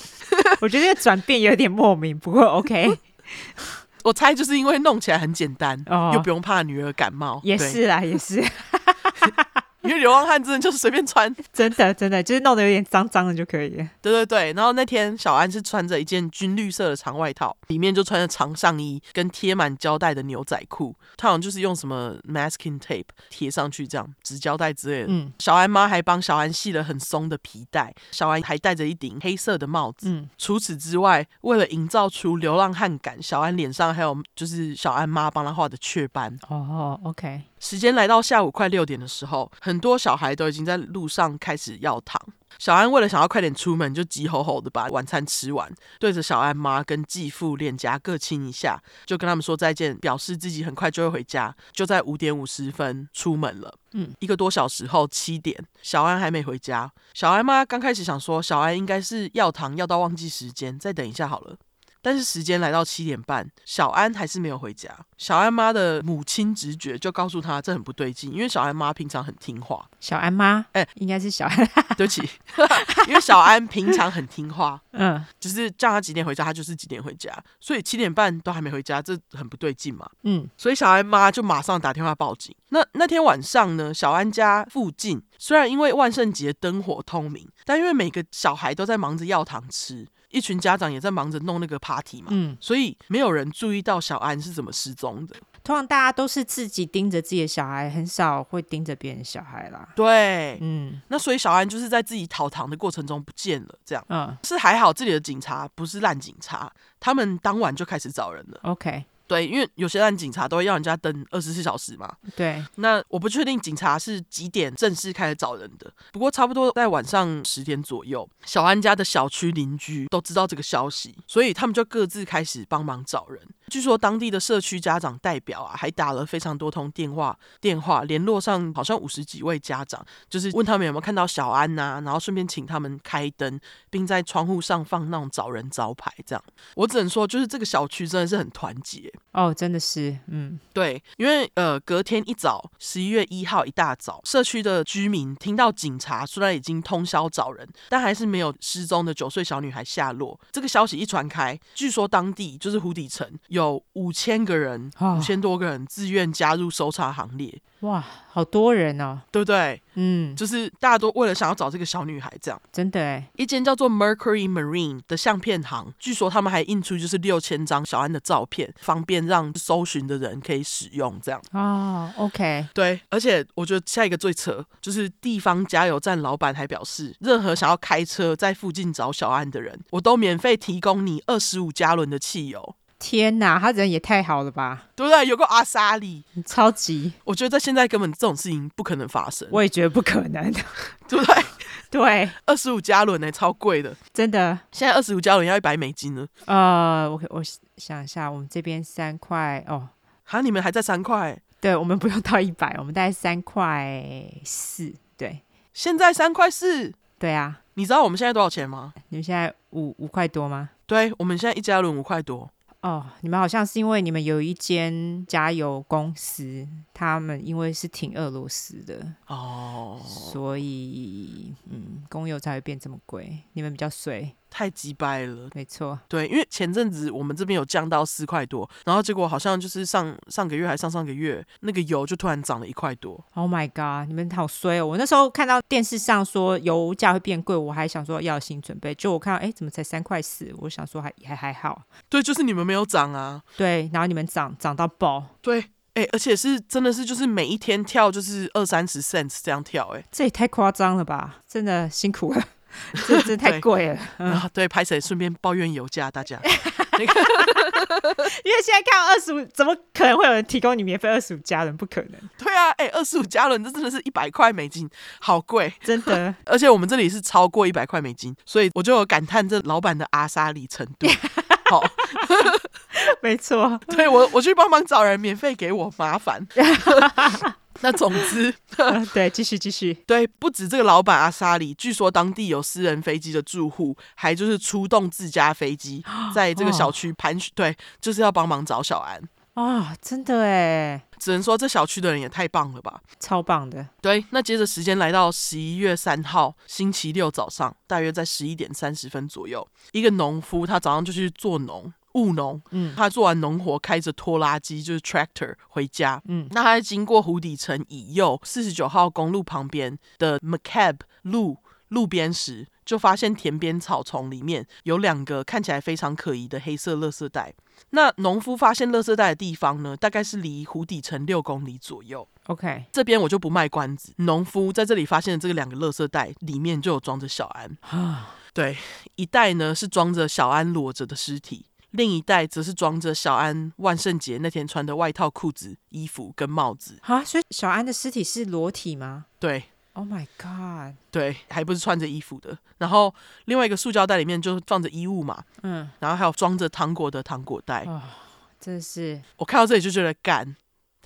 我觉得转变有点莫名，不过 OK。我猜就是因为弄起来很简单，哦、又不用怕女儿感冒。也是啦，也是。因为流浪汉真的就是随便穿，真的真的就是弄得有点脏脏的就可以了。对对对，然后那天小安是穿着一件军绿色的长外套，里面就穿着长上衣跟贴满胶带的牛仔裤，他好像就是用什么 masking tape 贴上去这样纸胶带之类的。嗯，小安妈还帮小安系了很松的皮带，小安还戴着一顶黑色的帽子。嗯，除此之外，为了营造出流浪汉感，小安脸上还有就是小安妈帮他画的雀斑。哦，OK。时间来到下午快六点的时候，很多小孩都已经在路上开始要糖。小安为了想要快点出门，就急吼吼的把晚餐吃完，对着小安妈跟继父脸颊各亲一下，就跟他们说再见，表示自己很快就会回家。就在五点五十分出门了。嗯，一个多小时后七点，小安还没回家。小安妈刚开始想说，小安应该是要糖要到忘记时间，再等一下好了。但是时间来到七点半，小安还是没有回家。小安妈的母亲直觉就告诉她这很不对劲，因为小安妈平常很听话。小安妈，哎、欸，应该是小安。对不起，因为小安平常很听话，嗯，就是叫他几点回家，他就是几点回家。所以七点半都还没回家，这很不对劲嘛。嗯，所以小安妈就马上打电话报警。那那天晚上呢，小安家附近虽然因为万圣节灯火通明，但因为每个小孩都在忙着要糖吃。一群家长也在忙着弄那个 party 嘛，嗯，所以没有人注意到小安是怎么失踪的。通常大家都是自己盯着自己的小孩，很少会盯着别人的小孩啦。对，嗯那所以小安就是在自己讨糖的过程中不见了，这样嗯是还好，这里的警察不是烂警察，他们当晚就开始找人了。，OK，对，因为有些案警察都会要人家等二十四小时嘛。对，那我不确定警察是几点正式开始找人的，不过差不多在晚上十点左右，小安家的小区邻居都知道这个消息，所以他们就各自开始帮忙找人。据说当地的社区家长代表啊，还打了非常多通电话，电话联络上好像五十几位家长，就是问他们有没有看到小安呐、啊，然后顺便请他们开灯，并在窗户上放那种找人招牌。这样，我只能说，就是这个小区真的是很团结。哦，真的是，嗯对，因为呃，隔天一早，十一月一号一大早，社区的居民听到警察虽然已经通宵找人，但还是没有失踪的九岁小女孩下落。这个消息一传开，据说当地就是湖底城有五千个人，哦五千多个人自愿加入搜查行列，哇，好多人哦，对不对？嗯，就是大家都为了想要找这个小女孩，这样。真的哎，一间叫做 Mercury Marine 的相片行，据说他们还印出就是六千张小安的照片，方便让搜寻的人可以使用。这样，哦，OK，对，而且我觉得下一个最扯，就是地方加油站老板还表示，任何想要开车在附近找小安的人，我都免费提供你二十五加仑的汽油，天哪，他人也太好了吧，对不对？有个阿莎莉，超级，我觉得在现在根本这种事情不可能发生，我也觉得不可能，对 不对？对，二十五加仑呢，超贵的，真的，现在二十五加仑要一百美金呢。呃，我我想一下，我们这边三块哦。哈，你们还在三块？对，我们不用到一百，我们大概三块四。对，现在三块四，对啊，你知道我们现在多少钱吗？你们现在五五块多吗？对，我们现在一加仑五块多。哦，你们好像是因为你们有一间加油公司，他们因为是挺俄罗斯的，哦，所以嗯，公油才会变这么贵。你们比较衰，太鸡掰了。没错。对，因为前阵子我们这边有降到四块多，然后结果好像就是上上个月还上上个月，那个油就突然涨了一块多。Oh my god！你们好衰哦！我那时候看到电视上说油价会变贵，我还想说要有心理准备。就我看到，哎，怎么才三块四？我想说还还还好。对，就是你们没有涨啊。对，然后你们涨涨到爆，对，哎，而且是真的是就是每一天跳就是二三十 cents 这样跳，哎，这也太夸张了吧！真的辛苦了，这这太贵了。嗯然后对，拍谁顺便抱怨油价，大家 那个因为现在看到二十五，怎么可能会有人提供你免费二十五加仑？不可能，对啊，哎，二十五加仑这真的是一百块美金，好贵。真的。而且我们这里是超过一百块美金，所以我就有感叹这老板的阿莎里程度。好，没错，对我我去帮忙找人，免费给我麻烦。那总之，呃 对，继续继续。对，不止这个老板阿沙里，据说当地有私人飞机的住户，还就是出动自家飞机，在这个小区盘旋，对，就是要帮忙找小安。啊、真的哎，只能说这小区的人也太棒了吧！超棒的。对，那接着时间来到十一月三号星期六早上，大约在十一点三十分左右，一个农夫他早上就去做农。务农，嗯他做完农活，开着拖拉机就是 tractor 回家。嗯，那他在经过湖底城以右四十九号公路旁边的 McCabe 路路边时，就发现田边草丛里面有两个看起来非常可疑的黑色垃圾袋。那农夫发现垃圾袋的地方呢，大概是离湖底城六公里左右。OK，这边我就不卖关子，农夫在这里发现的这个两个垃圾袋里面就有装着小安。啊，对，一袋呢是装着小安裸着的尸体。另一袋则是装着小安万圣节那天穿的外套、裤子、衣服跟帽子。啊，所以小安的尸体是裸体吗对？Oh my god！对，还不是穿着衣服的。然后另外一个塑胶袋里面就放着衣物嘛，嗯，然后还有装着糖果的糖果袋。哦，真的是我看到这里就觉得干。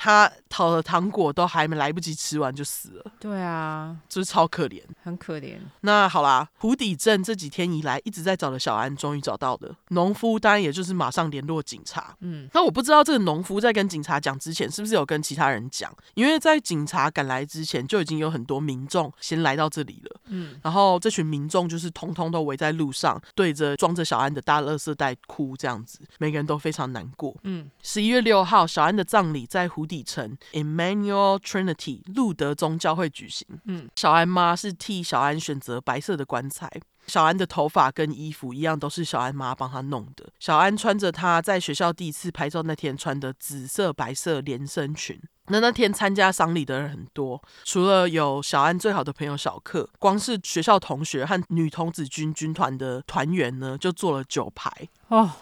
他讨的糖果都还没来不及吃完就死了，对啊，就是超可怜。很可怜。那好啦，湖底镇这几天以来一直在找的小安，终于找到了。农夫当然也就是马上联络警察。嗯，那我不知道这个农夫在跟警察讲之前，是不是有跟其他人讲？因为在警察赶来之前，就已经有很多民众先来到这里了。嗯，然后这群民众就是通通都围在路上，对着装着小安的大垃圾袋哭，这样子，每个人都非常难过。嗯，十一月六号，小安的葬礼在湖底城 Emmanuel Trinity 路德宗教会举行。嗯，小安妈是替小安选择白色的棺材。小安的头发跟衣服一样，都是小安妈帮他弄的。小安穿着他在学校第一次拍照那天穿的紫色白色连身裙。那那天参加丧礼的人很多，除了有小安最好的朋友小克，光是学校同学和女童子军军团的团员呢，就做了九排哦。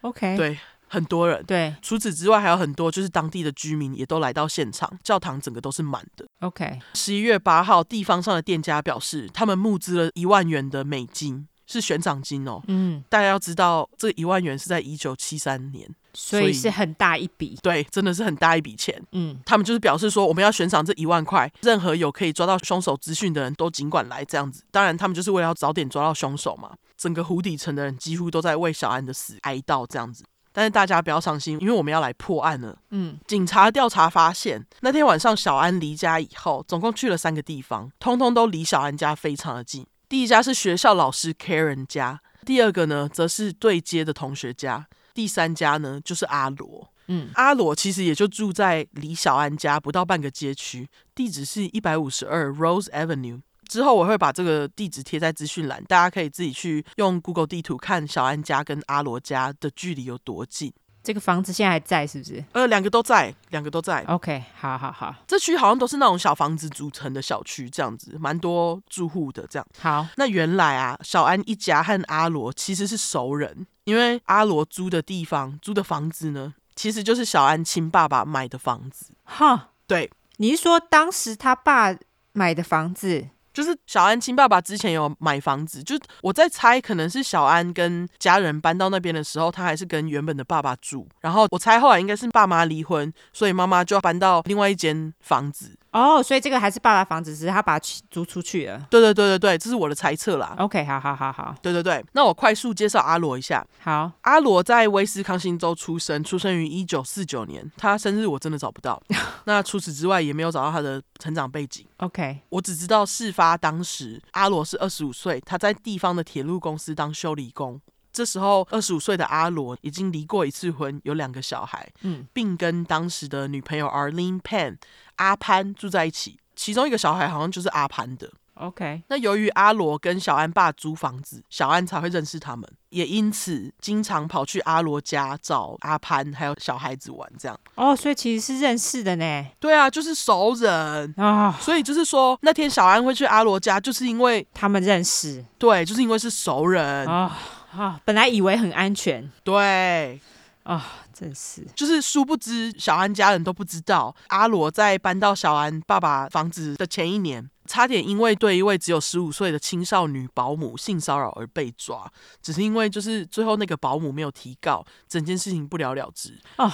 OK，对，很多人。对，除此之外还有很多就是当地的居民也都来到现场，教堂整个都是满的。OK，十一月八号，地方上的店家表示，他们募资了一万元的美金，是悬赏金哦。嗯，大家要知道，这一万元是在一九七三年。所以是很大一笔，对，真的是很大一笔钱。嗯，他们就是表示说，我们要悬赏这一万块，任何有可以抓到凶手资讯的人都尽管来这样子。当然，他们就是为了要早点抓到凶手嘛。整个湖底城的人几乎都在为小安的死哀悼这样子。但是大家不要伤心，因为我们要来破案了。嗯，警察调查发现，那天晚上小安离家以后，总共去了三个地方，通通都离小安家非常的近。第一家是学校老师 Karen 家，第二个呢，则是对街的同学家。第三家呢，就是阿罗。嗯，阿罗其实也就住在离小安家不到半个街区，地址是一百五十二 Rose Avenue。之后我会把这个地址贴在资讯栏，大家可以自己去用 Google 地图看小安家跟阿罗家的距离有多近。这个房子现在还在是不是？呃，两个都在，两个都在。OK，好好好。这区好像都是那种小房子组成的小区，这样子，蛮多住户的这样。好，那原来啊，小安一家和阿罗其实是熟人，因为阿罗租的地方、租的房子呢，其实就是小安亲爸爸买的房子。哈，对，你是说当时他爸买的房子？就是小安亲爸爸之前有买房子，就我在猜，可能是小安跟家人搬到那边的时候，他还是跟原本的爸爸住。然后我猜后来应该是爸妈离婚，所以妈妈就要搬到另外一间房子。哦，所以这个还是爸爸房子，只是他把它租出去了。对对对对对，这是我的猜测啦。OK，好好好好。对对对，那我快速介绍阿罗一下。好，阿罗在威斯康星州出生，出生于一九四九年。他生日我真的找不到。那除此之外也没有找到他的成长背景。OK，我只知道事发当时阿罗是二十五岁，他在地方的铁路公司当修理工。这时候，二十五岁的阿罗已经离过一次婚，有两个小孩，嗯，并跟当时的女朋友 Arlene Pan 阿潘住在一起。其中一个小孩好像就是阿潘的。OK，那由于阿罗跟小安爸租房子，小安才会认识他们，也因此经常跑去阿罗家找阿潘还有小孩子玩，这样。哦，所以其实是认识的呢。对啊，就是熟人啊。哦，所以就是说，那天小安会去阿罗家，就是因为他们认识。对，就是因为是熟人啊。啊，本来以为很安全，对，啊，真是，就是殊不知小安家人都不知道，阿罗在搬到小安爸爸房子的前一年，差点因为对一位只有十五岁的青少女保姆性骚扰而被抓，只是因为就是最后那个保姆没有提告，整件事情不了了之。哦，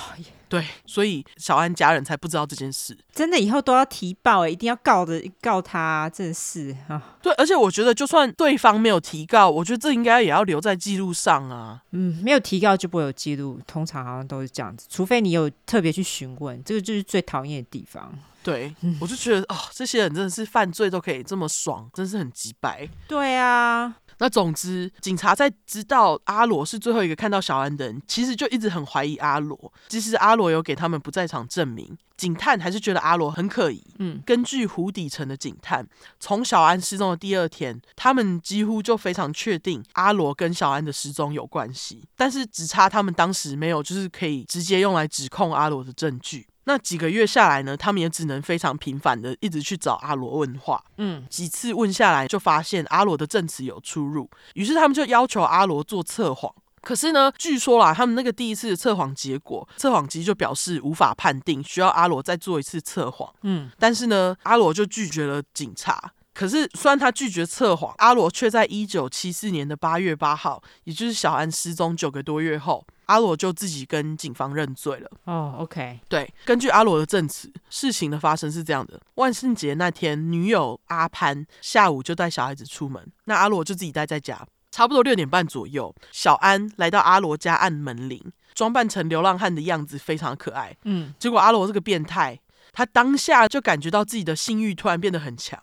对，所以小安家人才不知道这件事。真的以后都要提报，一定要告的告他，真是啊。对，而且我觉得就算对方没有提告，我觉得这应该也要留在记录上啊。嗯，没有提告就不会有记录，通常好像都是这样子，除非你有特别去询问，这个就是最讨厌的地方。对，我就觉得哦，这些人真的是犯罪都可以这么爽，真是很鸡白。对啊，那总之，警察在知道阿罗是最后一个看到小安的人，其实就一直很怀疑阿罗。其实阿罗有给他们不在场证明，警探还是觉得阿罗很可疑。嗯，根据湖底城的警探，从小安失踪的第二天，他们几乎就非常确定阿罗跟小安的失踪有关系，但是只差他们当时没有就是可以直接用来指控阿罗的证据。那几个月下来呢，他们也只能非常频繁的一直去找阿罗问话。嗯，几次问下来，就发现阿罗的证词有出入，于是他们就要求阿罗做测谎。可是呢，据说啦，他们那个第一次的测谎结果，测谎机就表示无法判定，需要阿罗再做一次测谎。嗯，但是呢，阿罗就拒绝了警察。可是虽然他拒绝测谎，阿罗却在一九七四年的八月八号，也就是小安失踪九个多月后。阿罗就自己跟警方认罪了。哦、oh，OK，对，根据阿罗的证词，事情的发生是这样的：万圣节那天，女友阿潘下午就带小孩子出门，那阿罗就自己待在家。差不多六点半左右，小安来到阿罗家按门铃，装扮成流浪汉的样子，非常可爱。嗯，结果阿罗这个变态，他当下就感觉到自己的性欲突然变得很强。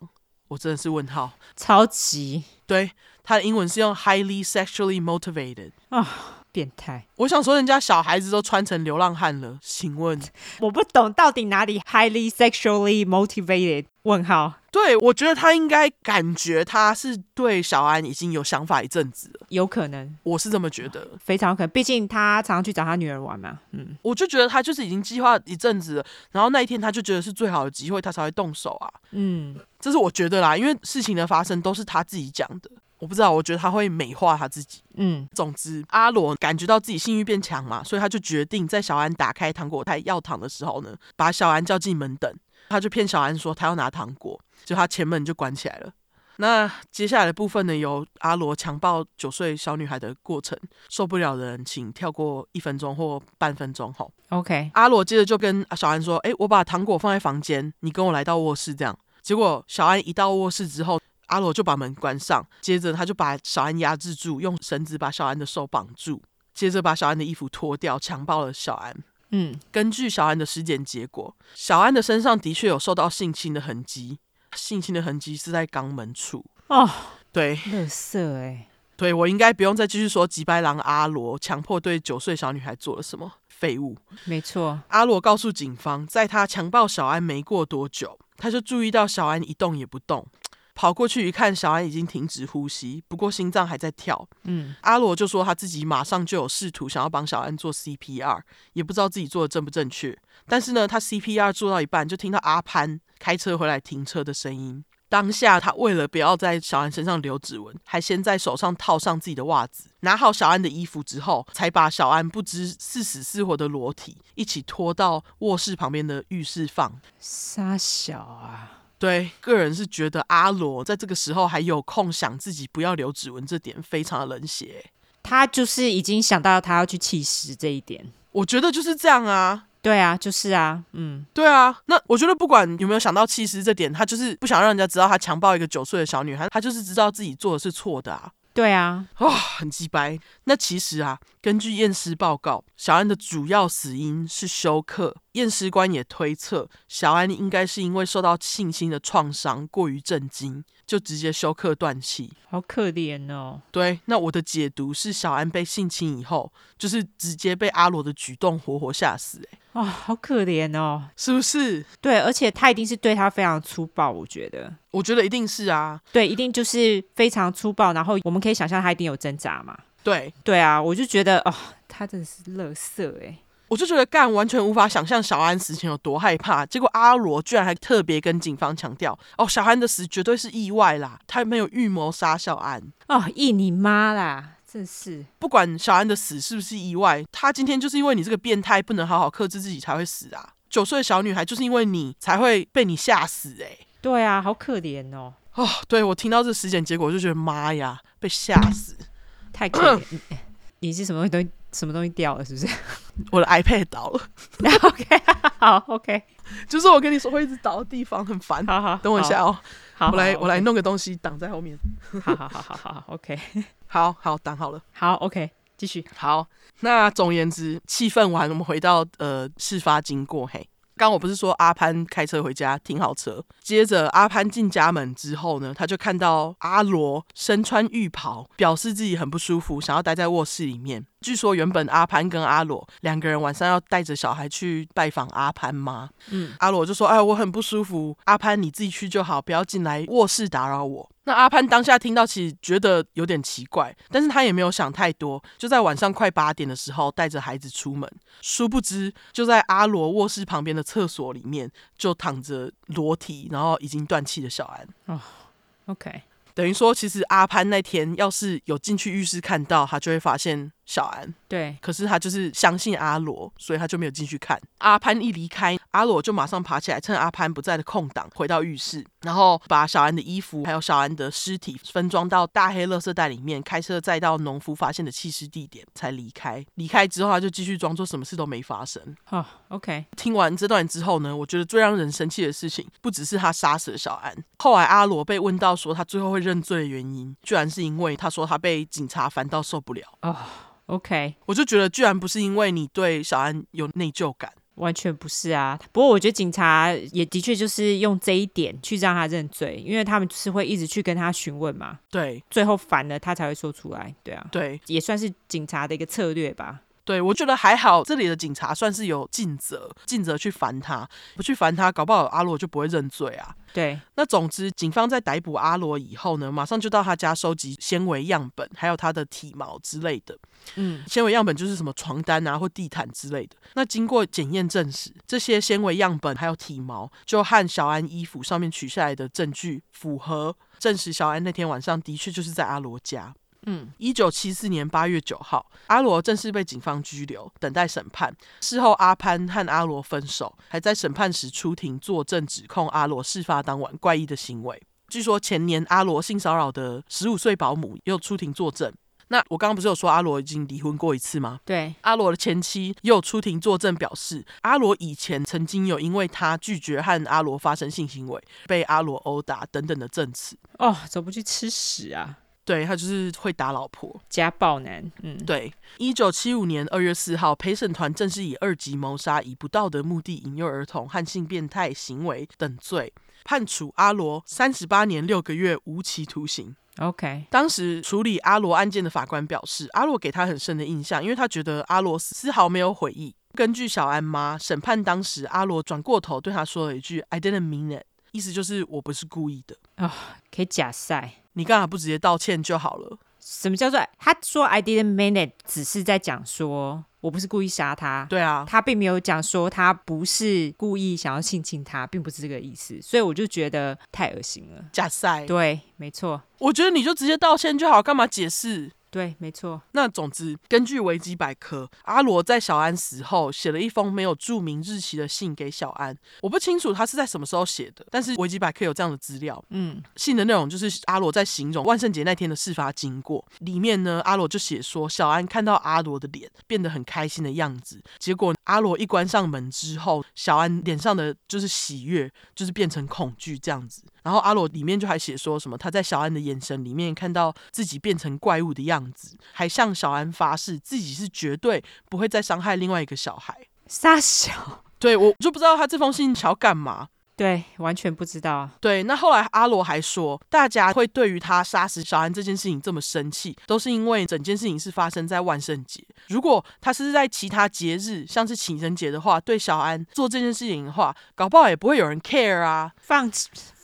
我真的是问号，超级。对，他的英文是用 highly sexually motivated 啊。Oh. 变态！我想说，人家小孩子都穿成流浪汉了，请问我不懂到底哪里 highly sexually motivated？问号？对，我觉得他应该感觉他是对小安已经有想法一阵子了，有可能，我是这么觉得，非常有可能。毕竟他常常去找他女儿玩嘛，嗯，我就觉得他就是已经计划一阵子了，然后那一天他就觉得是最好的机会，他才会动手啊，嗯，这是我觉得啦，因为事情的发生都是他自己讲的，我不知道，我觉得他会美化他自己，嗯，总之阿罗感觉到自己性欲变强嘛，所以他就决定在小安打开糖果台要糖的时候呢，把小安叫进门等，他就骗小安说他要拿糖果。就他前门就关起来了。那接下来的部分呢，由阿罗强暴九岁小女孩的过程。受不了的人，请跳过一分钟或半分钟。吼，OK。阿罗接着就跟小安说：“诶，我把糖果放在房间，你跟我来到卧室。”这样。结果小安一到卧室之后，阿罗就把门关上。接着他就把小安压制住，用绳子把小安的手绑住。接着把小安的衣服脱掉，强暴了小安。嗯，根据小安的尸检结果，小安的身上的确有受到性侵的痕迹。性侵的痕迹是在肛门处哦，对，垃圾哎，对，我应该不用再继续说吉白狼阿罗强迫对九岁小女孩做了什么废物。没错，阿罗告诉警方，在他强暴小安没过多久，他就注意到小安一动也不动，跑过去一看，小安已经停止呼吸，不过心脏还在跳。嗯，阿罗就说他自己马上就有试图想要帮小安做 CPR，也不知道自己做的正不正确。但是呢，他 CPR 做到一半，就听到阿潘开车回来停车的声音。当下他为了不要在小安身上留指纹，还先在手上套上自己的袜子，拿好小安的衣服之后，才把小安不知是死是活的裸体一起拖到卧室旁边的浴室放。傻小啊！对，个人是觉得阿罗在这个时候还有空想自己不要留指纹，这点非常的冷血。他就是已经想到他要去弃尸这一点，我觉得就是这样啊。对啊，就是啊，嗯，对啊，那我觉得不管有没有想到弃尸这点，他就是不想让人家知道他强暴一个九岁的小女孩，他就是知道自己做的是错的啊。对啊，啊、很鸡掰。那其实啊，根据验尸报告，小安的主要死因是休克。验尸官也推测，小安应该是因为受到性侵的创伤，过于震惊，就直接休克断气。好可怜哦。对，那我的解读是，小安被性侵以后，就是直接被阿罗的举动活活吓死。哎，哇，好可怜哦，是不是？对，而且他一定是对他非常粗暴，我觉得。我觉得一定是啊，对，一定就是非常粗暴，然后我们可以想象他一定有挣扎嘛。对，对啊，我就觉得哦，他真的是乐色哎。我就觉得干完全无法想象小安死前有多害怕，结果阿罗居然还特别跟警方强调：“哦，小安的死绝对是意外啦，他没有预谋杀小安。”哦，意你妈啦！真是不管小安的死是不是意外，他今天就是因为你这个变态不能好好克制自己才会死啊！九岁的小女孩就是因为你才会被你吓死哎、欸！对啊，好可怜哦！哦，对，我听到这尸检结果，我就觉得妈呀，被吓死，太可怜！你是什么东西？什么东西掉了？是不是？我的 iPad 倒了。OK，好，OK，就是我跟你说会一直倒的地方，很烦。好好，等我一下哦。好，我来，我来弄个东西挡在后面。好好好好好，OK，好好挡好了。好，OK，继续。好，那总而言之，气氛完，我们回到呃事发经过。嘿。刚我不是说阿潘开车回家停好车，接着阿潘进家门之后呢，他就看到阿罗身穿浴袍，表示自己很不舒服，想要待在卧室里面。据说原本阿潘跟阿罗两个人晚上要带着小孩去拜访阿潘妈，嗯，阿罗就说：“哎，我很不舒服，阿潘你自己去就好，不要进来卧室打扰我。”那阿潘当下听到，其实觉得有点奇怪，但是他也没有想太多，就在晚上快八点的时候带着孩子出门，殊不知就在阿罗卧室旁边的厕所里面，就躺着裸体，然后已经断气的小安。哦，OK。等于说，其实阿潘那天要是有进去浴室看到，他就会发现小安。对，可是他就是相信阿罗，所以他就没有进去看。阿潘一离开，阿罗就马上爬起来，趁阿潘不在的空档，回到浴室，然后把小安的衣服还有小安的尸体分装到大黑垃圾袋里面，开车载到农夫发现的弃尸地点，才离开。离开之后，他就继续装作什么事都没发生。哦，OK。听完这段之后呢，我觉得最让人生气的事情，不只是他杀死了小安。后来阿罗被问到说他最后会认罪的原因，居然是因为他说他被警察烦到受不了。哦。OK，我就觉得居然不是因为你对小安有内疚感，完全不是啊。不过我觉得警察也的确就是用这一点去让他认罪，因为他们是会一直去跟他询问嘛。对，最后烦了他才会说出来。对啊，对，也算是警察的一个策略吧。对，我觉得还好，这里的警察算是有尽责，尽责去烦他，不去烦他，搞不好阿罗就不会认罪啊。对，那总之，警方在逮捕阿罗以后呢，马上就到他家收集纤维样本，还有他的体毛之类的。嗯，纤维样本就是什么床单啊或地毯之类的。那经过检验证实，这些纤维样本还有体毛，就和小安衣服上面取下来的证据符合，证实小安那天晚上的确就是在阿罗家。嗯，一九七四年八月九号，阿罗正式被警方拘留，等待审判。事后，阿潘和阿罗分手，还在审判时出庭作证，指控阿罗事发当晚怪异的行为。据说前年阿罗性骚扰的十五岁保姆又出庭作证。那我刚刚不是有说阿罗已经离婚过一次吗？对，阿罗的前妻又出庭作证，表示阿罗以前曾经有因为他拒绝和阿罗发生性行为，被阿罗殴打等等的证词。哦，怎么不去吃屎啊！对，他就是会打老婆，家暴男。嗯，对。一九七五年二月四号，陪审团正式以二级谋杀、以不道德目的引诱儿童和性变态行为等罪，判处阿罗三十八年六个月无期徒刑。OK，当时处理阿罗案件的法官表示，阿罗给他很深的印象，因为他觉得阿罗丝毫没有悔意。根据小安妈审判当时，阿罗转过头对他说了一句 “I didn't mean it”，意思就是我不是故意的。哦，可以假赛。你干嘛不直接道歉就好了？什么叫做他说 I didn't mean it，只是在讲说我不是故意杀他。对啊，他并没有讲说他不是故意想要性侵他，并不是这个意思。所以我就觉得太恶心了。假赛。对，没错。我觉得你就直接道歉就好，干嘛解释？对，没错。那总之，根据维基百科，阿罗在小安死后写了一封没有注明日期的信给小安。我不清楚他是在什么时候写的，但是维基百科有这样的资料。嗯，信的内容就是阿罗在形容万圣节那天的事发经过。里面呢，阿罗就写说，小安看到阿罗的脸变得很开心的样子，结果阿罗一关上门之后，小安脸上的就是喜悦，就是变成恐惧这样子。然后阿罗里面就还写说什么他在小安的眼神里面看到自己变成怪物的样子，还向小安发誓自己是绝对不会再伤害另外一个小孩。杀小，对，我就不知道他这封信想要干嘛。对，完全不知道。对，那后来阿罗还说，大家会对于他杀死小安这件事情这么生气，都是因为整件事情是发生在万圣节。如果他是在其他节日，像是情人节的话，对小安做这件事情的话，搞不好也不会有人 care 啊。放。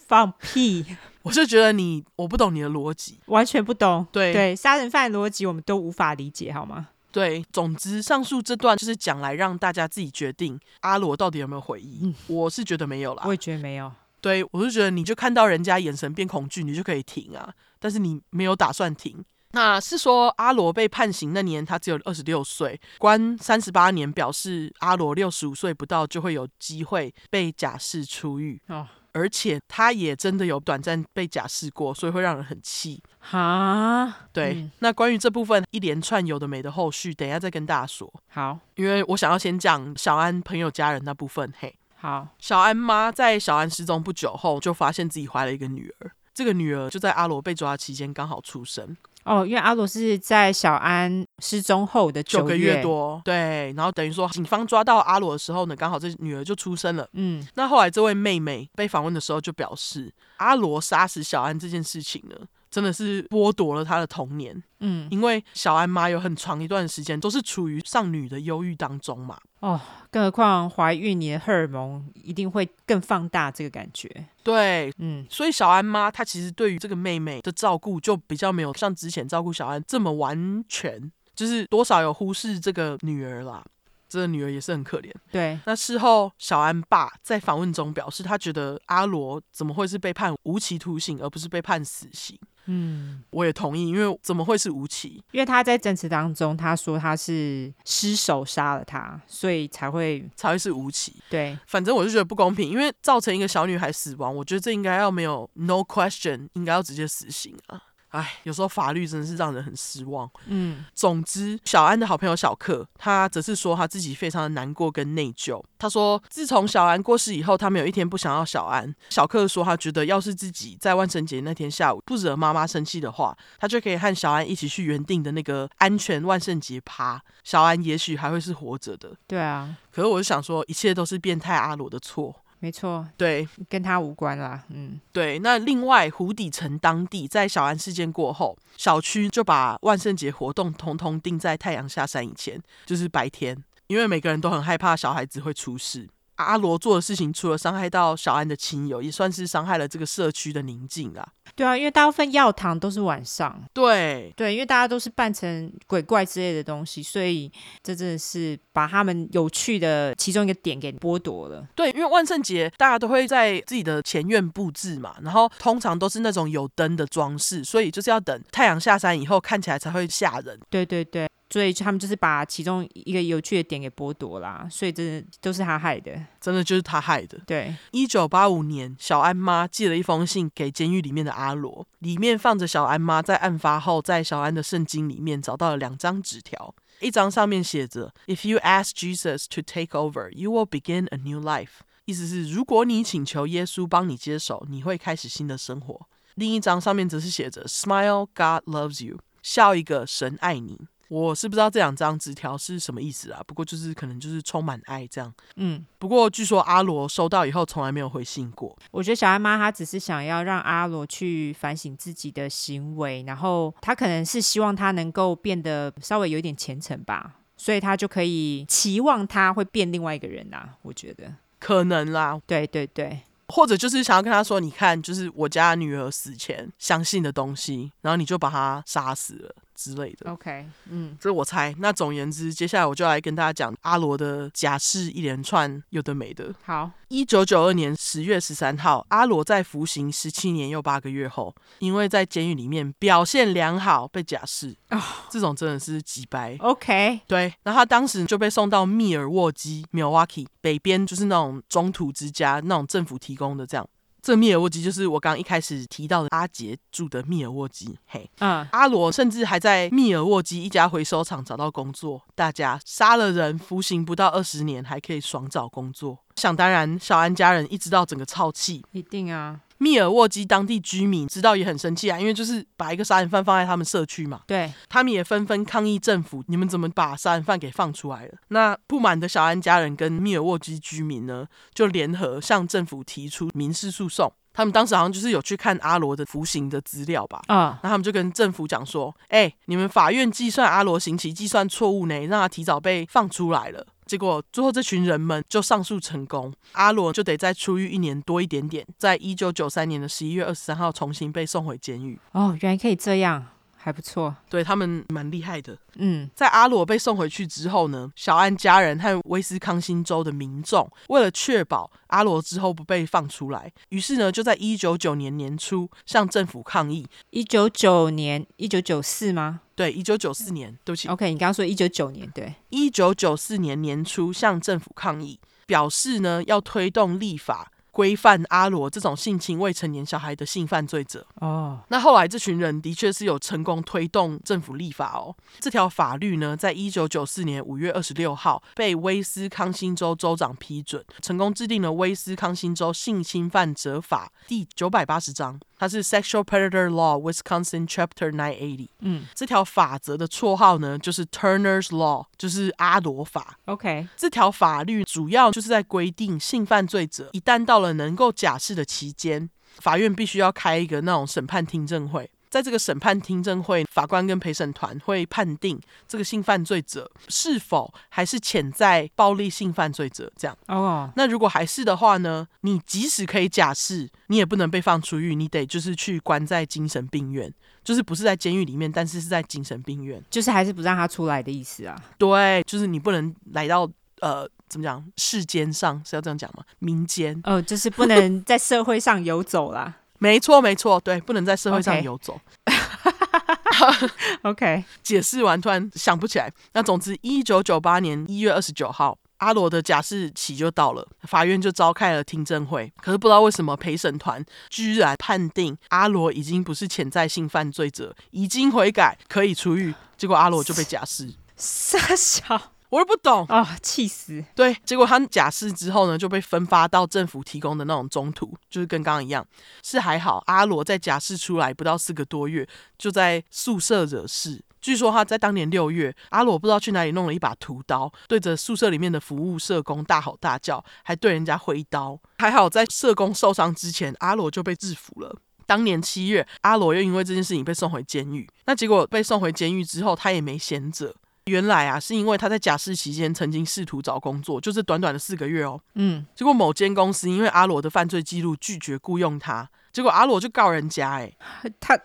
放屁！我是觉得你，我不懂你的逻辑，完全不懂。对对，杀人犯的逻辑我们都无法理解，好吗？对，总之上述这段就是讲来让大家自己决定阿罗到底有没有回忆。嗯，我是觉得没有啦，我也觉得没有。对，我是觉得你就看到人家眼神变恐惧，你就可以停啊，但是你没有打算停。那是说阿罗被判刑那年他只有二十六岁，关三十八年，表示阿罗六十五岁不到就会有机会被假释出狱。哦。而且他也真的有短暂被假释过，所以会让人很气。哈，对。嗯、那关于这部分一连串有的没的后续，等一下再跟大家说。好，因为我想要先讲小安朋友家人那部分。嘿，好。小安妈在小安失踪不久后，就发现自己怀了一个女儿。这个女儿就在阿罗被抓期间刚好出生。哦，因为阿罗是在小安失踪后的九个月多，对，然后等于说警方抓到阿罗的时候呢，刚好这女儿就出生了。嗯，那后来这位妹妹被访问的时候就表示，阿罗杀死小安这件事情呢，真的是剥夺了他的童年。嗯，因为小安妈有很长一段时间都是处于丧女的忧郁当中嘛。哦，更何况怀孕，你的荷尔蒙一定会更放大这个感觉。对，嗯，所以小安妈她其实对于这个妹妹的照顾就比较没有像之前照顾小安这么完全，就是多少有忽视这个女儿啦。这个女儿也是很可怜。对，那事后小安爸在访问中表示，他觉得阿罗怎么会是被判无期徒刑，而不是被判死刑？嗯，我也同意，因为怎么会是吴奇？因为他在证词当中他说他是失手杀了他，所以才会才会是吴奇。对，反正我就觉得不公平，因为造成一个小女孩死亡，我觉得这应该要没有 no question，应该要直接死刑啊。哎，有时候法律真的是让人很失望。嗯，总之，小安的好朋友小克，他则是说他自己非常的难过跟内疚。他说，自从小安过世以后，他没有一天不想要小安。小克说，他觉得要是自己在万圣节那天下午不惹妈妈生气的话，他就可以和小安一起去原定的那个安全万圣节趴，小安也许还会是活着的。对啊，可是我就想说，一切都是变态阿罗的错。没错，对，跟他无关啦。嗯，对。那另外，湖底城当地在小安事件过后，小区就把万圣节活动通通定在太阳下山以前，就是白天，因为每个人都很害怕小孩子会出事。阿罗做的事情，除了伤害到小安的亲友，也算是伤害了这个社区的宁静啊。对啊，因为大部分药堂都是晚上。对对，因为大家都是扮成鬼怪之类的东西，所以这真的是把他们有趣的其中一个点给剥夺了。对，因为万圣节大家都会在自己的前院布置嘛，然后通常都是那种有灯的装饰，所以就是要等太阳下山以后，看起来才会吓人。对对对。所以他们就是把其中一个有趣的点给剥夺啦，所以这都是他害的，真的就是他害的。对，一九八五年，小安妈寄了一封信给监狱里面的阿罗，里面放着小安妈在案发后在小安的圣经里面找到了两张纸条，一张上面写着 “If you ask Jesus to take over, you will begin a new life”，意思是如果你请求耶稣帮你接手，你会开始新的生活。另一张上面则是写着 “Smile, God loves you”，笑一个，神爱你。我是不知道这两张纸条是什么意思啊，不过就是可能就是充满爱这样。嗯，不过据说阿罗收到以后从来没有回信过。我觉得小艾妈她只是想要让阿罗去反省自己的行为，然后她可能是希望他能够变得稍微有一点虔诚吧，所以他就可以期望他会变另外一个人啊。我觉得可能啦，对对对，或者就是想要跟他说，你看，就是我家女儿死前相信的东西，然后你就把她杀死了。之类的，OK，嗯，这是我猜。那总言之，接下来我就来跟大家讲阿罗的假释一连串有的没的。好，一九九二年十月十三号，阿罗在服刑十七年又八个月后，因为在监狱里面表现良好被假释。哦，这种真的是几白。OK，对，然后他当时就被送到密尔沃基 （Milwaukee） 北边，就是那种中途之家，那种政府提供的这样。这密尔沃基就是我刚刚一开始提到的阿杰住的密尔沃基。嘿，嗯，阿罗甚至还在密尔沃基一家回收厂找到工作。大家杀了人，服刑不到二十年，还可以爽找工作。想当然，小安家人一知道整个臭气，一定啊。密尔沃基当地居民知道也很生气啊，因为就是把一个杀人犯放在他们社区嘛。对，他们也纷纷抗议政府，你们怎么把杀人犯给放出来了？那不满的小安家人跟密尔沃基居民呢，就联合向政府提出民事诉讼。他们当时好像就是有去看阿罗的服刑的资料吧。啊，那他们就跟政府讲说：“哎，你们法院计算阿罗刑期计算错误呢，让他提早被放出来了。”结果最后这群人们就上诉成功，阿罗就得再出狱一年多一点点，在一九九三年的十一月二十三号重新被送回监狱。哦，原来可以这样。还不错，对他们蛮厉害的。嗯，在阿罗被送回去之后呢，小安家人和威斯康星州的民众为了确保阿罗之后不被放出来，于是呢，就在一九九年年初向政府抗议。一九九年，一九九四吗？对，一九九四年。对不起，OK，你刚刚说一九九年，对，一九九四年年初向政府抗议，表示呢要推动立法。规范阿罗这种性侵未成年小孩的性犯罪者哦，那后来这群人的确是有成功推动政府立法哦。这条法律呢，在一九九四年五月二十六号被威斯康星州州长批准，成功制定了威斯康星州性侵犯者法第九百八十章。它是 Sexual Predator Law Wisconsin Chapter 980。嗯，这条法则的绰号呢，就是 Turner's Law，就是阿罗法。OK，这条法律主要就是在规定性犯罪者一旦到了能够假释的期间，法院必须要开一个那种审判听证会。在这个审判听证会，法官跟陪审团会判定这个性犯罪者是否还是潜在暴力性犯罪者。这样哦，oh. 那如果还是的话呢？你即使可以假释，你也不能被放出狱，你得就是去关在精神病院，就是不是在监狱里面，但是是在精神病院，就是还是不让他出来的意思啊？对，就是你不能来到呃，怎么讲，世间上是要这样讲吗？民间哦，就是不能 在社会上游走啦。没错，没错，对，不能在社会上游走。OK，解释完突然想不起来。那总之，一九九八年一月二十九号，阿罗的假释期就到了，法院就召开了听证会。可是不知道为什么陪审团居然判定阿罗已经不是潜在性犯罪者，已经悔改，可以出狱。结果阿罗就被假释。傻小。我又不懂啊，气死！对，结果他假释之后呢，就被分发到政府提供的那种中途，就是跟刚刚一样。是还好，阿罗在假释出来不到四个多月，就在宿舍惹事，据说他在当年六月，阿罗不知道去哪里弄了一把屠刀，对着宿舍里面的服务社工大吼大叫，还对人家挥刀。还好在社工受伤之前，阿罗就被制服了。当年七月，阿罗又因为这件事情被送回监狱。那结果被送回监狱之后，他也没闲着。原来啊，是因为他在假释期间曾经试图找工作，就是短短的四个月哦。嗯，结果某间公司因为阿罗的犯罪记录拒绝雇佣他，结果阿罗就告人家哎，他。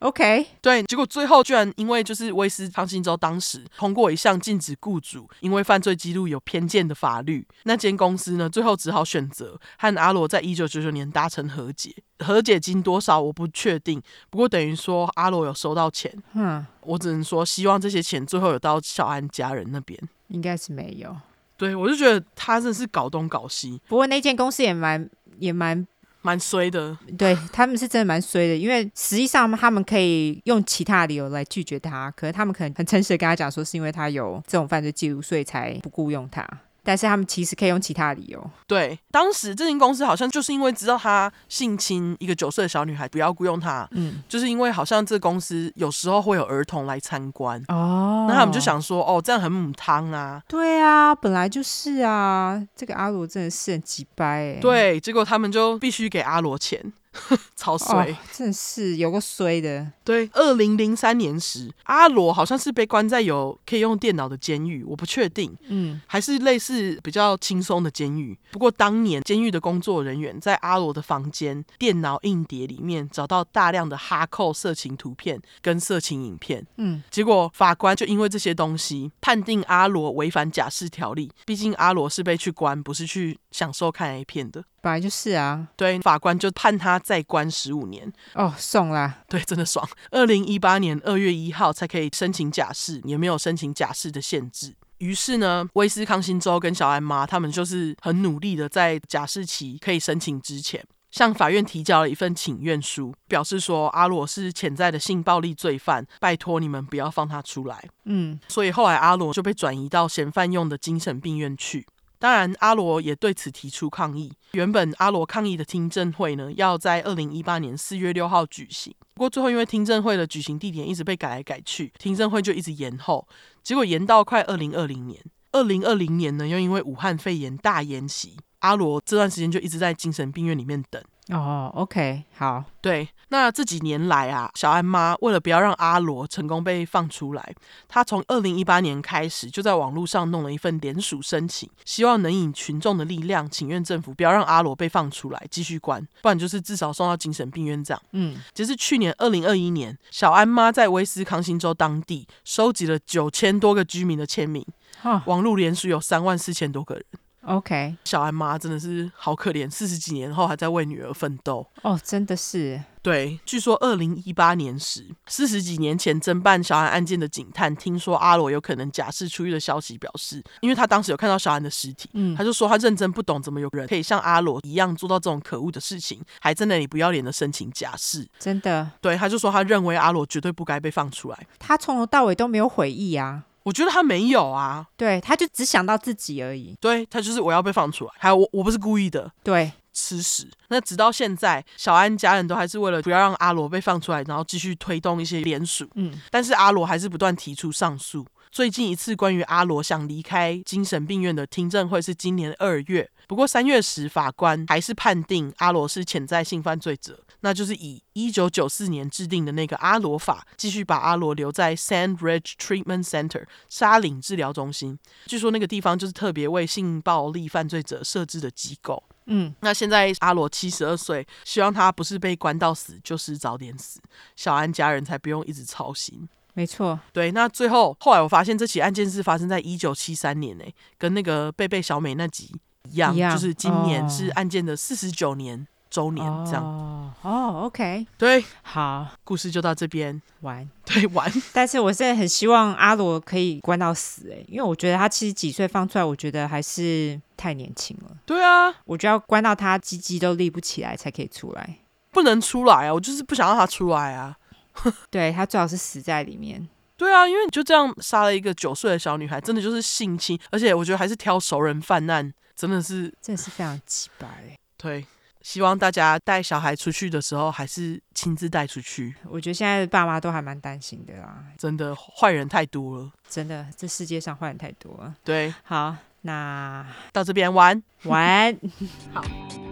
OK，对，结果最后居然因为就是威斯康星州当时通过一项禁止雇主因为犯罪记录有偏见的法律，那间公司呢最后只好选择和阿罗在一九九九年达成和解，和解金多少我不确定，不过等于说阿罗有收到钱，嗯，我只能说希望这些钱最后有到小安家人那边，应该是没有，对，我就觉得他真的是搞东搞西，不过那间公司也蛮也蛮。蛮衰的，对，他们是真的蛮衰的，因为实际上他们可以用其他理由来拒绝他，可是他们可能很诚实的跟他讲说，是因为他有这种犯罪记录，所以才不雇佣他。但是他们其实可以用其他理由。对，当时这间公司好像就是因为知道他性侵一个九岁的小女孩，不要雇佣他。嗯，就是因为好像这公司有时候会有儿童来参观。哦，那他们就想说，哦，这样很母汤啊。对啊，本来就是啊，这个阿罗真的是很机掰哎。对，结果他们就必须给阿罗钱。超衰，哦，真是有个衰的。对，二零零三年时，阿罗好像是被关在有可以用电脑的监狱，我不确定，嗯，还是类似比较轻松的监狱。不过当年监狱的工作人员在阿罗的房间电脑硬碟里面找到大量的哈扣色情图片跟色情影片，嗯，结果法官就因为这些东西判定阿罗违反假释条例，毕竟阿罗是被去关，不是去享受看 A 片的。本来就是啊，对，法官就判他再关十五年哦，送啦，对，真的爽。二零一八年二月一号才可以申请假释，也没有申请假释的限制。于是呢，威斯康星州跟小安妈他们就是很努力的在假释期可以申请之前，向法院提交了一份请愿书，表示说阿罗是潜在的性暴力罪犯，拜托你们不要放他出来。嗯，所以后来阿罗就被转移到嫌犯用的精神病院去。当然，阿罗也对此提出抗议。原本阿罗抗议的听证会呢，要在二零一八年四月六号举行，不过最后因为听证会的举行地点一直被改来改去，听证会就一直延后，结果延到快二零二零年。二零二零年呢，又因为武汉肺炎大延期，阿罗这段时间就一直在精神病院里面等。哦，OK，好，对，那这几年来啊，小安妈为了不要让阿罗成功被放出来，她从二零一八年开始就在网络上弄了一份联署申请，希望能引群众的力量请愿政府不要让阿罗被放出来继续关，不然就是至少送到精神病院这样。嗯，截至去年二零二一年，小安妈在威斯康星州当地收集了九千多个居民的签名，哦、网络联署有三万四千多个人。OK，小安妈真的是好可怜，四十几年后还在为女儿奋斗。哦，真的是。对，据说二零一八年时，四十几年前侦办小安案件的警探听说阿罗有可能假释出狱的消息，表示，因为他当时有看到小安的尸体，嗯，他就说他认真不懂怎么有人可以像阿罗一样做到这种可恶的事情，还在那里不要脸的申请假释。真的，对，他就说他认为阿罗绝对不该被放出来，他从头到尾都没有悔意啊。我觉得他没有啊，对，他就只想到自己而已。对，他就是我要被放出来，还有我我不是故意的。对，吃屎！那直到现在，小安家人都还是为了不要让阿罗被放出来，然后继续推动一些联署。嗯，但是阿罗还是不断提出上诉。最近一次关于阿罗想离开精神病院的听证会是今年二月，不过三月时法官还是判定阿罗是潜在性犯罪者，那就是以一九九四年制定的那个阿罗法，继续把阿罗留在 Sand Ridge Treatment Center 沙岭治疗中心。据说那个地方就是特别为性暴力犯罪者设置的机构。嗯，那现在阿罗七十二岁，希望他不是被关到死，就是早点死，小安家人才不用一直操心。没错，对，那最后后来我发现这起案件是发生在一九七三年诶，跟那个贝贝小美那集一样，一样，就是今年是案件的四十九年周年这样。哦，哦，OK，对，好，故事就到这边完，对完。但是我现在很希望阿罗可以关到死诶，因为我觉得他七十几岁放出来，我觉得还是太年轻了。对啊，我就要关到他鸡鸡都立不起来才可以出来，不能出来啊！我就是不想让他出来啊。对，他最好是死在里面。对啊，因为你就这样杀了一个九岁的小女孩，真的就是性侵，而且我觉得还是挑熟人犯案，真的是，真的是非常奇葩。对，希望大家带小孩出去的时候，还是亲自带出去。我觉得现在的爸妈都还蛮担心的啦，真的坏人太多了，真的这世界上坏人太多了。对，好，那到这边玩玩 好。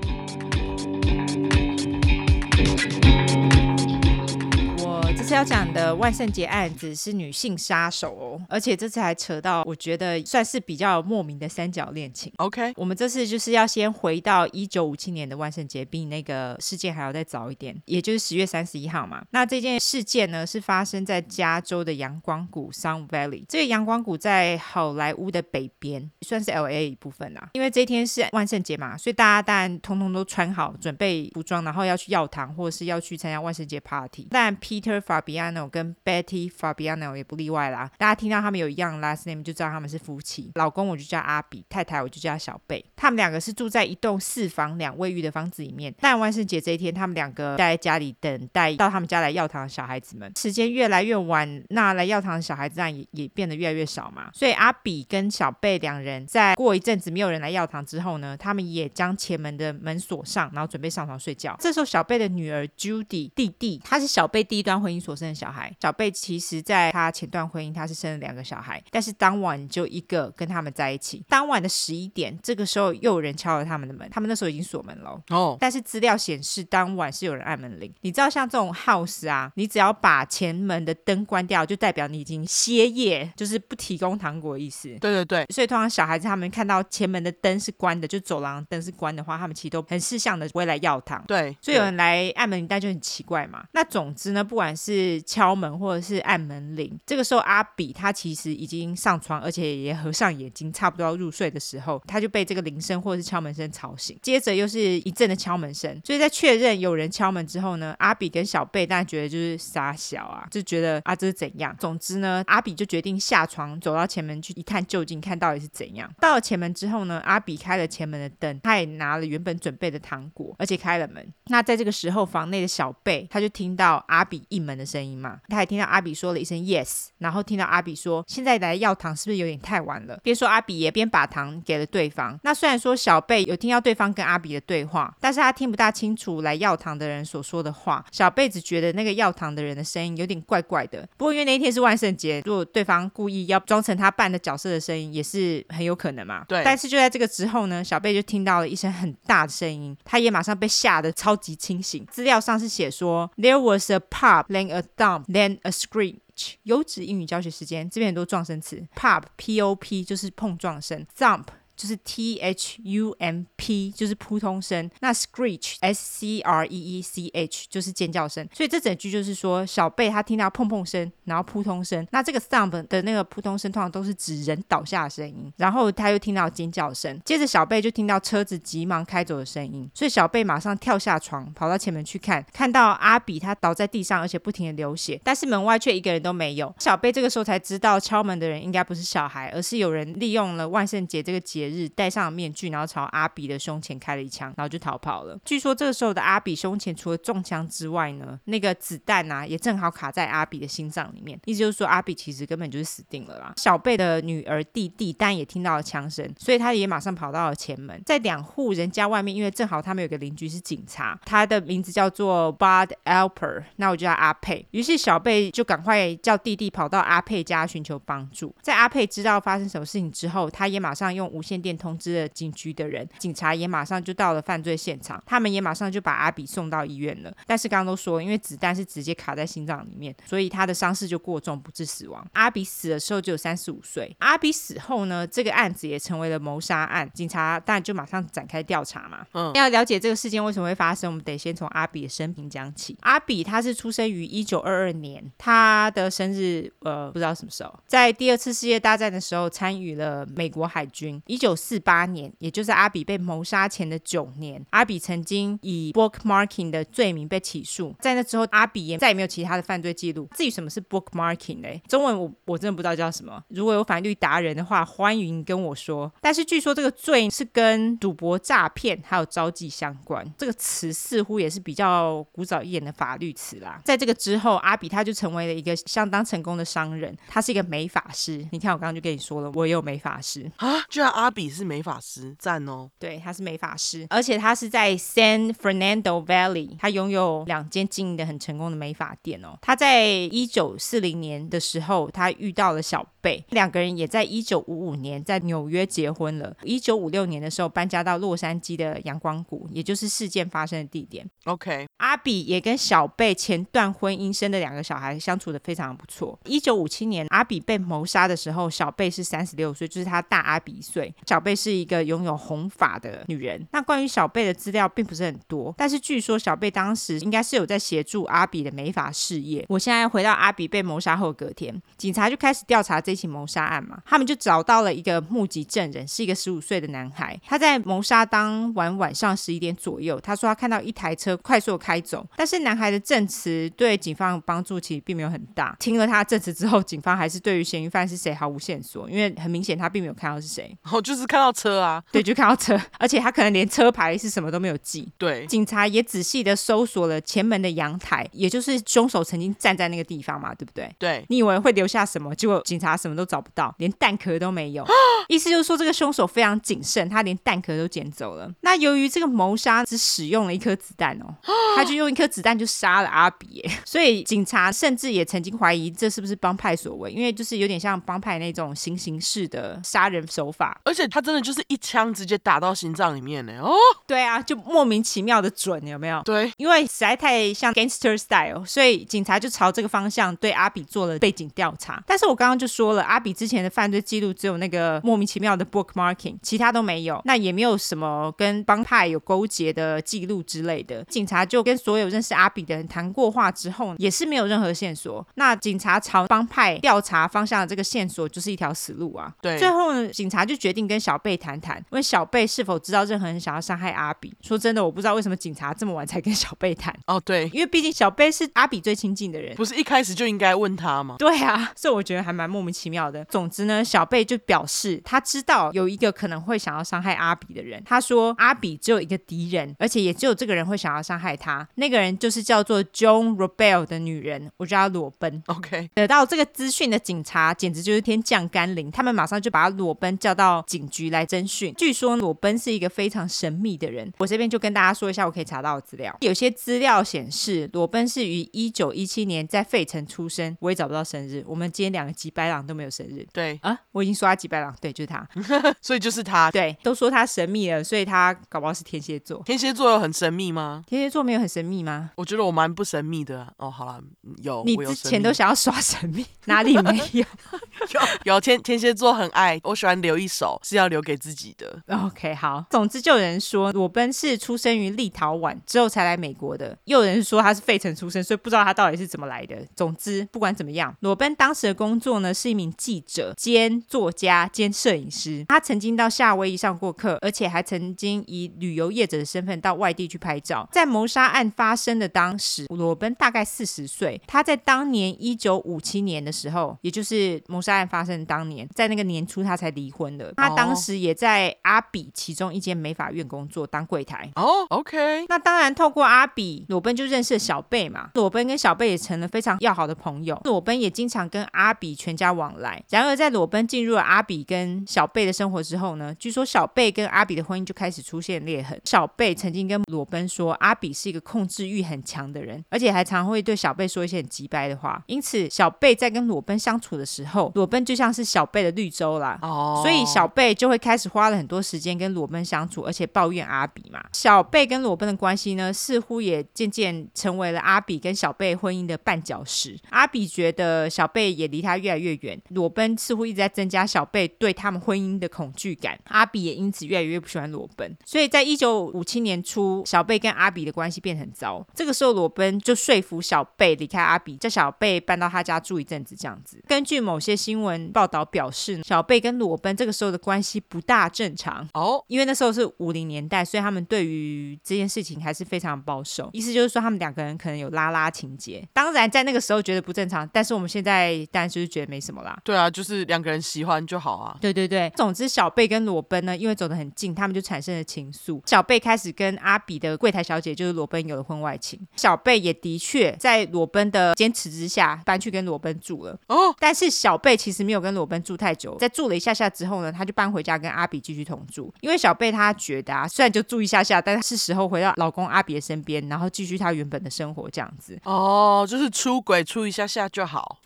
次要讲的万圣节案子是女性杀手哦，而且这次还扯到我觉得算是比较莫名的三角恋情。OK，我们这次就是要先回到一九五七年的万圣节，比你那个事件还要再早一点，也就是十月三十一号嘛。那这件事件呢是发生在加州的阳光谷 （Sun Valley）。这个阳光谷在好莱坞的北边，算是 LA 一部分啦。因为这一天是万圣节嘛，所以大家当然通通都穿好准备服装，然后要去药堂或者是要去参加万圣节 party。但 Peter Fabiano 跟 Betty Fabiano 也不例外啦。大家听到他们有一样 last name 就知道他们是夫妻。老公我就叫阿比，太太我就叫小贝。他们两个是住在一栋四房两卫浴的房子里面。但万圣节这一天，他们两个待在家里等待到他们家来药堂的小孩子们。时间越来越晚，那来药堂的小孩子也也变得越来越少嘛。所以阿比跟小贝两人在过一阵子没有人来药堂之后呢，他们也将前门的门锁上，然后准备上床睡觉。这时候小贝的女儿 Judy 弟弟，他是小贝第一段婚姻所生的小孩，小贝其实在他前段婚姻他是生了两个小孩，但是当晚就一个跟他们在一起。当晚的十一点，这个时候又有人敲了他们的门，他们那时候已经锁门了哦。Oh. 但是资料显示当晚是有人按门铃。你知道像这种 house 啊，你只要把前门的灯关掉，就代表你已经歇业，就是不提供糖果的意思。对对对，所以通常小孩子他们看到前门的灯是关的，就走廊灯是关的话，他们其实都很识相的不会来要糖。对，所以有人来按门铃，但就很奇怪嘛。那总之呢，不管是是敲门或者是按门铃，这个时候阿比他其实已经上床，而且也合上眼睛，差不多要入睡的时候，他就被这个铃声或者是敲门声吵醒。接着又是一阵的敲门声，所以在确认有人敲门之后呢，阿比跟小贝当然觉得就是傻小啊，就觉得啊这是怎样？总之呢，阿比就决定下床走到前门去一探究竟，看到底是怎样。到了前门之后呢，阿比开了前门的灯，他也拿了原本准备的糖果，而且开了门。那在这个时候，房内的小贝他就听到阿比应门的声音嘛，他还听到阿比说了一声 yes，然后听到阿比说现在来药堂是不是有点太晚了？边说阿比也边把糖给了对方。那虽然说小贝有听到对方跟阿比的对话，但是他听不大清楚来药堂的人所说的话。小贝只觉得那个药堂的人的声音有点怪怪的。不过因为那一天是万圣节，如果对方故意要装成他扮的角色的声音，也是很有可能嘛。对。但是就在这个之后呢，小贝就听到了一声很大的声音，他也马上被吓得超级清醒。资料上是写说，There was a pop, a dump then a screech。优质英语教学时间，这边很多撞声词，pop, p-o-p 就是碰撞声，thump。就是 T H U M P，就是扑通声。那 screech S C R E E C H 就是尖叫声。所以这整句就是说，小贝他听到碰碰声，然后扑通声。那这个 thump 的那个扑通声，通常都是指人倒下的声音。然后他又听到尖叫声，接着小贝就听到车子急忙开走的声音。所以小贝马上跳下床，跑到前门去看，看到阿比他倒在地上，而且不停的流血，但是门外却一个人都没有。小贝这个时候才知道，敲门的人应该不是小孩，而是有人利用了万圣节这个节日。戴上了面具，然后朝阿比的胸前开了一枪，然后就逃跑了。据说这个时候的阿比胸前除了中枪之外呢，那个子弹啊也正好卡在阿比的心脏里面，意思就是说阿比其实根本就是死定了啦。小贝的女儿弟弟当然也听到了枪声，所以他也马上跑到了前门，在两户人家外面，因为正好他们有个邻居是警察，他的名字叫做 Bud Alper，那我就叫阿佩。于是小贝就赶快叫弟弟跑到阿佩家寻求帮助。在阿佩知道发生什么事情之后，他也马上用无线。电通知了警局的人，警察也马上就到了犯罪现场，他们也马上就把阿比送到医院了。但是刚刚都说，因为子弹是直接卡在心脏里面，所以他的伤势就过重，不治死亡。阿比死的时候只有三十五岁。阿比死后呢，这个案子也成为了谋杀案，警察当然就马上展开调查嘛。嗯，要了解这个事件为什么会发生，我们得先从阿比的生平讲起。阿比他是出生于一九二二年，他的生日呃不知道什么时候，在第二次世界大战的时候参与了美国海军。一九一九四八年，也就是阿比被谋杀前的九年，阿比曾经以 bookmarking 的罪名被起诉。在那之后，阿比也再也没有其他的犯罪记录。至于什么是 bookmarking 嘞？中文我我真的不知道叫什么。如果有法律达人的话，欢迎跟我说。但是据说这个罪是跟赌博、诈骗还有招妓相关。这个词似乎也是比较古早一点的法律词啦。在这个之后，阿比他就成为了一个相当成功的商人。他是一个美法师。你看，我刚刚就跟你说了，我也有美法师啊，居然阿。阿比是美发师，赞哦。对，他是美发师，而且他是在 San Fernando Valley，他拥有两间经营的很成功的美发店哦。他在一九四零年的时候，他遇到了小贝，两个人也在一九五五年在纽约结婚了。一九五六年的时候搬家到洛杉矶的阳光谷，也就是事件发生的地点。OK，阿比也跟小贝前段婚姻生的两个小孩相处的非常不错。一九五七年阿比被谋杀的时候，小贝是三十六岁，就是他大阿比一岁。小贝是一个拥有红发的女人。那关于小贝的资料并不是很多，但是据说小贝当时应该是有在协助阿比的美发事业。我现在回到阿比被谋杀后隔天，警察就开始调查这起谋杀案嘛，他们就找到了一个目击证人，是一个十五岁的男孩。他在谋杀当晚晚上十一点左右，他说他看到一台车快速开走，但是男孩的证词对警方的帮助其实并没有很大。听了他的证词之后，警方还是对于嫌疑犯是谁毫无线索，因为很明显他并没有看到是谁。哦，就是看到车啊，对，就看到车，而且他可能连车牌是什么都没有记。对，警察也仔细的搜索了前门的阳台，也就是凶手曾经站在那个地方嘛，对不对？对，你以为会留下什么？结果警察什么都找不到，连弹壳都没有。意思就是说，这个凶手非常谨慎，他连弹壳都捡走了。那由于这个谋杀只使用了一颗子弹哦，他就用一颗子弹就杀了阿比耶，所以警察甚至也曾经怀疑这是不是帮派所为，因为就是有点像帮派那种行刑式的杀人手法。而且他真的就是一枪直接打到心脏里面呢。哦，对啊，就莫名其妙的准，有没有？对，因为实在太像 gangster style，所以警察就朝这个方向对阿比做了背景调查。但是我刚刚就说了，阿比之前的犯罪记录只有那个莫名其妙的 bookmarking，其他都没有，那也没有什么跟帮派有勾结的记录之类的。警察就跟所有认识阿比的人谈过话之后，也是没有任何线索。那警察朝帮派调查方向的这个线索就是一条死路啊。对，最后呢，警察就决定跟小贝谈谈，问小贝是否知道任何人想要伤害阿比。说真的，我不知道为什么警察这么晚才跟小贝谈。哦，对，因为毕竟小贝是阿比最亲近的人，不是一开始就应该问他吗？对啊，所以我觉得还蛮莫名其妙的。总之呢，小贝就表示他知道有一个可能会想要伤害阿比的人。他说阿比只有一个敌人，而且也只有这个人会想要伤害他。那个人就是叫做 Joan Robel 的女人，我叫她裸奔。OK，得到这个资讯的警察简直就是天降甘霖，他们马上就把他裸奔叫到警局来侦讯。据说裸奔是一个非常神秘的人，我这边就跟大家说一下我可以查到的资料。有些资料显示裸奔是于一九一七年在费城出生，我也找不到生日。我们今天两个吉白朗都没有生日。对啊，我已经说他吉白朗，对，就是他，所以就是他。对，都说他神秘了，所以他搞不好是天蝎座。天蝎座有很神秘吗？天蝎座没有很神秘吗？我觉得我蛮不神秘的。哦，好了，有。你之前都想要耍神秘，哪里没有？有有天天蝎座很爱，我喜欢留一手，是要留给自己的。OK，好。总之就有人说裸奔是出生于立陶宛之后才来美国的，又有人说他是费城出生，所以不知道他到底是怎么来的。总之不管怎么样，裸奔当时的工作呢是一名记者兼作家兼摄影师。他曾经到夏威夷上过课，而且还曾经以旅游业者的身份到外地去拍照。在谋杀案发生的当时，裸奔大概四十岁。他在当年一九五七年的时候，也就是谋杀案发生的当年，在那个年初他才离婚的。他当时也在阿比其中一间美发院工作当柜台。哦，OK。那当然，透过阿比，裸奔就认识了小贝嘛。裸奔跟小贝也成了非常要好的朋友。裸奔也经常跟阿比全家往来。然而，在裸奔进入了阿比跟小贝的生活之后呢，据说小贝跟阿比的婚姻就开始出现裂痕。小贝曾经跟裸奔说，阿比是一个控制欲很强的人，而且还常会对小贝说一些很急掰的话。因此，小贝在跟裸奔相处的时候，裸奔就像是小贝的绿洲啦。哦，所以小贝贝就会开始花了很多时间跟裸奔相处，而且抱怨阿比嘛。小贝跟裸奔的关系呢，似乎也渐渐成为了阿比跟小贝婚姻的绊脚石。阿比觉得小贝也离他越来越远，裸奔似乎一直在增加小贝对他们婚姻的恐惧感。阿比也因此越来越不喜欢裸奔。所以在一九五七年初，小贝跟阿比的关系变得很糟。这个时候，裸奔就说服小贝离开阿比，叫小贝搬到他家住一阵子。这样子，根据某些新闻报道表示，小贝跟裸奔这个时候的系不大正常哦，因为那时候是五零年代，所以他们对于这件事情还是非常保守。意思就是说，他们两个人可能有拉拉情节。当然，在那个时候觉得不正常，但是我们现在当然就是觉得没什么啦。对啊，就是两个人喜欢就好啊。对对对，总之，小贝跟裸奔呢，因为走得很近，他们就产生了情愫。小贝开始跟阿比的柜台小姐，就是裸奔，有了婚外情。小贝也的确在裸奔的坚持之下，搬去跟裸奔住了。哦，但是小贝其实没有跟裸奔住太久，在住了一下下之后呢，他就搬回家跟阿比继续同住。因为小贝她觉得啊，虽然就住一下下，但是时候回到老公阿比的身边，然后继续他原本的生活这样子。哦，就是出轨出一下下就好。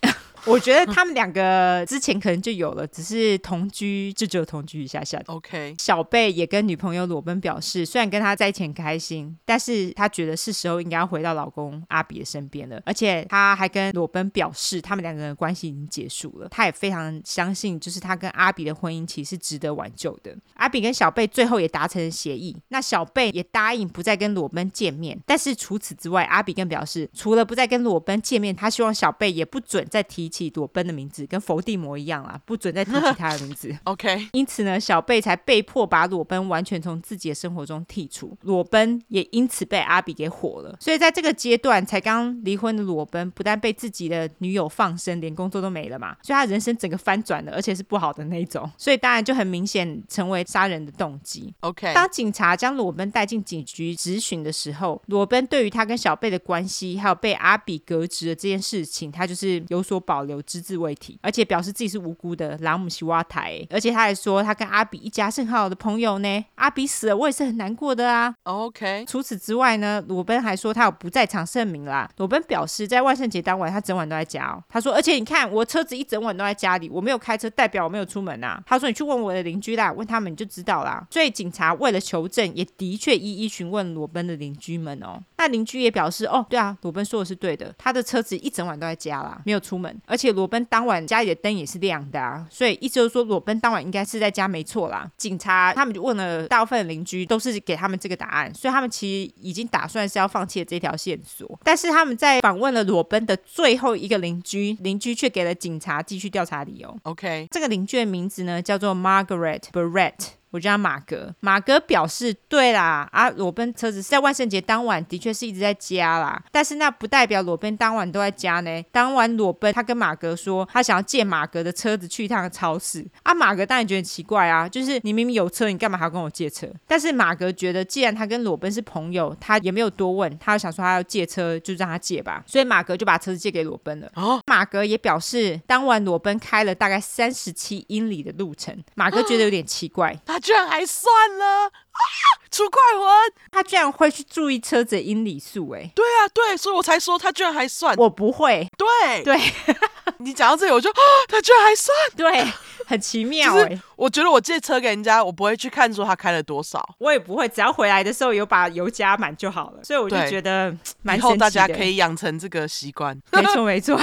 我觉得他们两个之前可能就有了，只是同居就只有同居一下下。OK，小贝也跟女朋友裸奔表示，虽然跟他在一起很开心，但是他觉得是时候应该要回到老公阿比的身边了。而且他还跟裸奔表示，他们两个人的关系已经结束了。他也非常相信，就是他跟阿比的婚姻其实是值得挽救的。阿比跟小贝最后也达成了协议，那小贝也答应不再跟裸奔见面。但是除此之外，阿比更表示，除了不再跟裸奔见面，他希望小贝也不准再提起裸奔的名字，跟伏地魔一样啊，不准再提起他的名字。OK，因此呢，小贝才被迫把裸奔完全从自己的生活中剔除。裸奔也因此被阿比给火了。所以在这个阶段，才刚离婚的裸奔不但被自己的女友放生，连工作都没了嘛，所以他人生整个翻转了，而且是不好的那种。所以当然就很明显成为杀人的动机。OK，当警察将裸奔带进警局质询的时候，裸奔对于他跟小贝的关系，还有被阿比革职的这件事情，他就是有所保留。只字未提，而且表示自己是无辜的，拉姆西瓦台，而且他还说他跟阿比一家是很好的朋友呢。阿比死了，我也是很难过的啊。OK。除此之外呢，裸奔还说他有不在场证明啦。裸奔表示在万圣节当晚，他整晚都在家哦。他说，而且你看我车子一整晚都在家里，我没有开车，代表我没有出门啊。他说你去问我的邻居啦，问他们你就知道啦。所以警察为了求证，也的确一一询问裸奔的邻居们哦。那邻居也表示，哦，对啊，裸奔说的是对的，他的车子一整晚都在家啦，没有出门，而且裸。裸奔当晚家里的灯也是亮的啊，所以意思就是说裸奔当晚应该是在家没错啦。警察他们就问了大部分的邻居，都是给他们这个答案，所以他们其实已经打算是要放弃了这条线索。但是他们在访问了裸奔的最后一个邻居，邻居却给了警察继续调查理由。OK，这个邻居的名字呢叫做 Margaret Barrett。我叫他马哥，马哥表示，对啦，啊，裸奔车子是在万圣节当晚的确是一直在家啦，但是那不代表裸奔当晚都在家呢。当晚裸奔他跟马哥说，他想要借马哥的车子去一趟超市。啊，马哥当然觉得很奇怪啊，就是你明明有车，你干嘛还要跟我借车？但是马哥觉得，既然他跟裸奔是朋友，他也没有多问，他想说他要借车就让他借吧，所以马哥就把车子借给裸奔了。哦，马格也表示，当晚裸奔开了大概三十七英里的路程，马哥觉得有点奇怪。居然还算了啊！出快魂，他居然会去注意车子的英里数，哎，对啊，对，所以我才说他居然还算。我不会，对对，你讲到这里，我就啊，他居然还算，对，很奇妙哎。我觉得我借车给人家，我不会去看说他开了多少，我也不会，只要回来的时候有把油加满就好了。所以我就觉得。以后大家可以养成这个习惯，没错没错，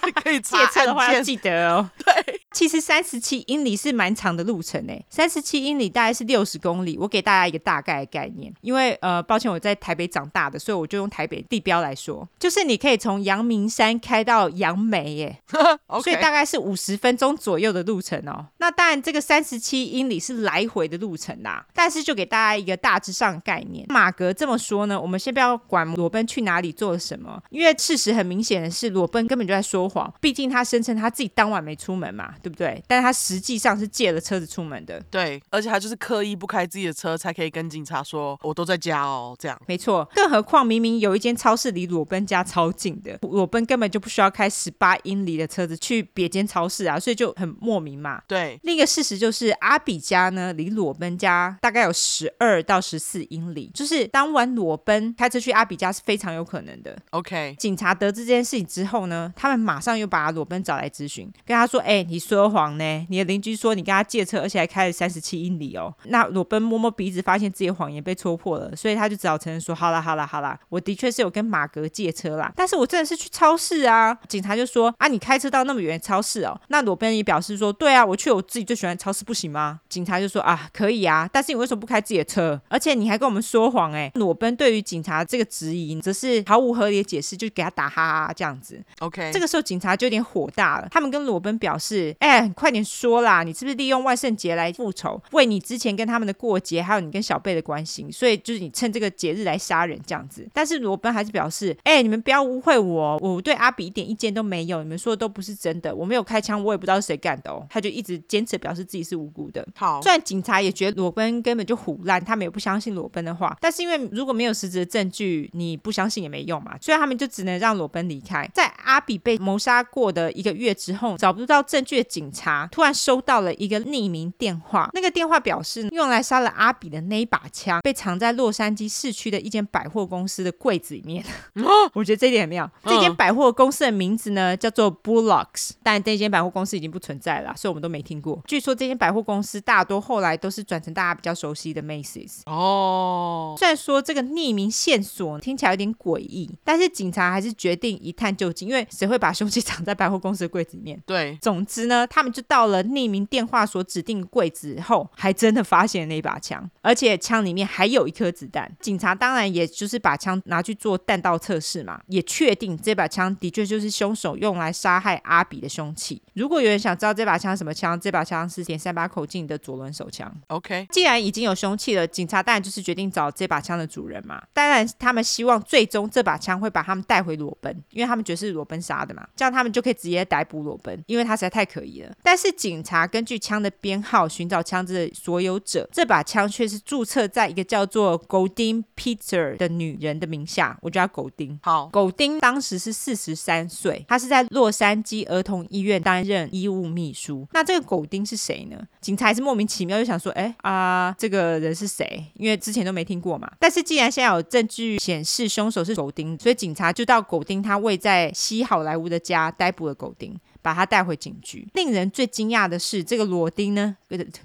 对，可以借车的话要记得哦。对。其实三十七英里是蛮长的路程诶，三十七英里大概是六十公里。我给大家一个大概的概念，因为呃，抱歉，我在台北长大的，所以我就用台北地标来说，就是你可以从阳明山开到杨梅耶. 所以大概是五十分钟左右的路程哦。那当然，这个三十七英里是来回的路程啦，但是就给大家一个大致上的概念。马格这么说呢，我们先不要管裸奔去哪里做了什么，因为事实很明显的是，裸奔根本就在说谎，毕竟他声称他自己当晚没出门嘛。对不对？但他实际上是借了车子出门的。对，而且他就是刻意不开自己的车，才可以跟警察说我都在家哦，这样。没错，更何况明明有一间超市离裸奔家超近的，裸奔根本就不需要开十八英里的车子去别间超市啊，所以就很莫名嘛。对，另一个事实就是阿比家呢离裸奔家大概有十二到十四英里，就是当晚裸奔开车去阿比家是非常有可能的。OK，警察得知这件事情之后呢，他们马上又把裸奔找来咨询，跟他说：“哎，你说。”谎呢？你的邻居说你跟他借车，而且还开了三十七英里哦。那裸奔摸摸鼻子，发现自己的谎言被戳破了，所以他就只好承认说：好啦好啦好啦，我的确是有跟马格借车啦，但是我真的是去超市啊。警察就说：啊，你开车到那么远的超市哦？那裸奔也表示说：对啊，我去我自己最喜欢的超市，不行吗？警察就说：啊，可以啊，但是你为什么不开自己的车？而且你还跟我们说谎哎。裸奔对于警察这个质疑，则是毫无合理的解释，就给他打哈哈这样子。OK，这个时候警察就有点火大了，他们跟裸奔表示：哎，快点说。说啦，你是不是利用万圣节来复仇，为你之前跟他们的过节，还有你跟小贝的关系，所以就是你趁这个节日来杀人这样子。但是裸奔还是表示，哎、欸，你们不要误会我，我对阿比一点意见都没有，你们说的都不是真的，我没有开枪，我也不知道是谁干的哦。他就一直坚持表示自己是无辜的。好，虽然警察也觉得裸奔根本就胡烂，他们也不相信裸奔的话，但是因为如果没有实质的证据，你不相信也没用嘛，所以他们就只能让裸奔离开。在阿比被谋杀过的一个月之后，找不到证据的警察突然收到了一个匿名电话，那个电话表示用来杀了阿比的那一把枪被藏在洛杉矶市区的一间百货公司的柜子里面。我觉得这一点很妙。这间百货公司的名字呢叫做 Bullocks，但这间百货公司已经不存在了，所以我们都没听过。据说这间百货公司大多后来都是转成大家比较熟悉的 Macy's。哦，虽然说这个匿名线索听起来有点诡异，但是警察还是决定一探究竟，因为谁会把凶器藏在百货公司的柜子里面？对，总之呢，他们就到了匿名电话所指定的柜子后，还真的发现了那把枪，而且枪里面还有一颗子弹。警察当然也就是把枪拿去做弹道测试嘛，也确定这把枪的确就是凶手用来杀害阿比的凶器。如果有人想知道这把枪什么枪，这把枪是点三把口径的左轮手枪。OK，既然已经有凶器了，警察当然就是决定找这把枪的主人嘛。当然，他们希望最终这把枪会把他们带回裸奔，因为他们觉得是裸奔杀的嘛，这样他们就可以直接逮捕裸奔，因为他实在太可疑了。但是警察根据枪的编号寻找枪支的所有者，这把枪却是注册在一个叫做 Goldine Peter 的女人的名下。我叫狗丁。好，狗丁当时是四十三岁，他是在洛杉矶儿童医院担任医务秘书。那这个狗丁是谁呢？警察还是莫名其妙就想说，哎啊，这个人是谁？因为之前都没听过嘛。但是既然现在有证据显示凶手是狗丁，所以警察就到狗丁他位在西好莱坞的家逮捕了狗丁。把他带回警局。令人最惊讶的是，这个罗丁呢，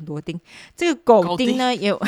罗丁，这个狗丁呢，丁也有。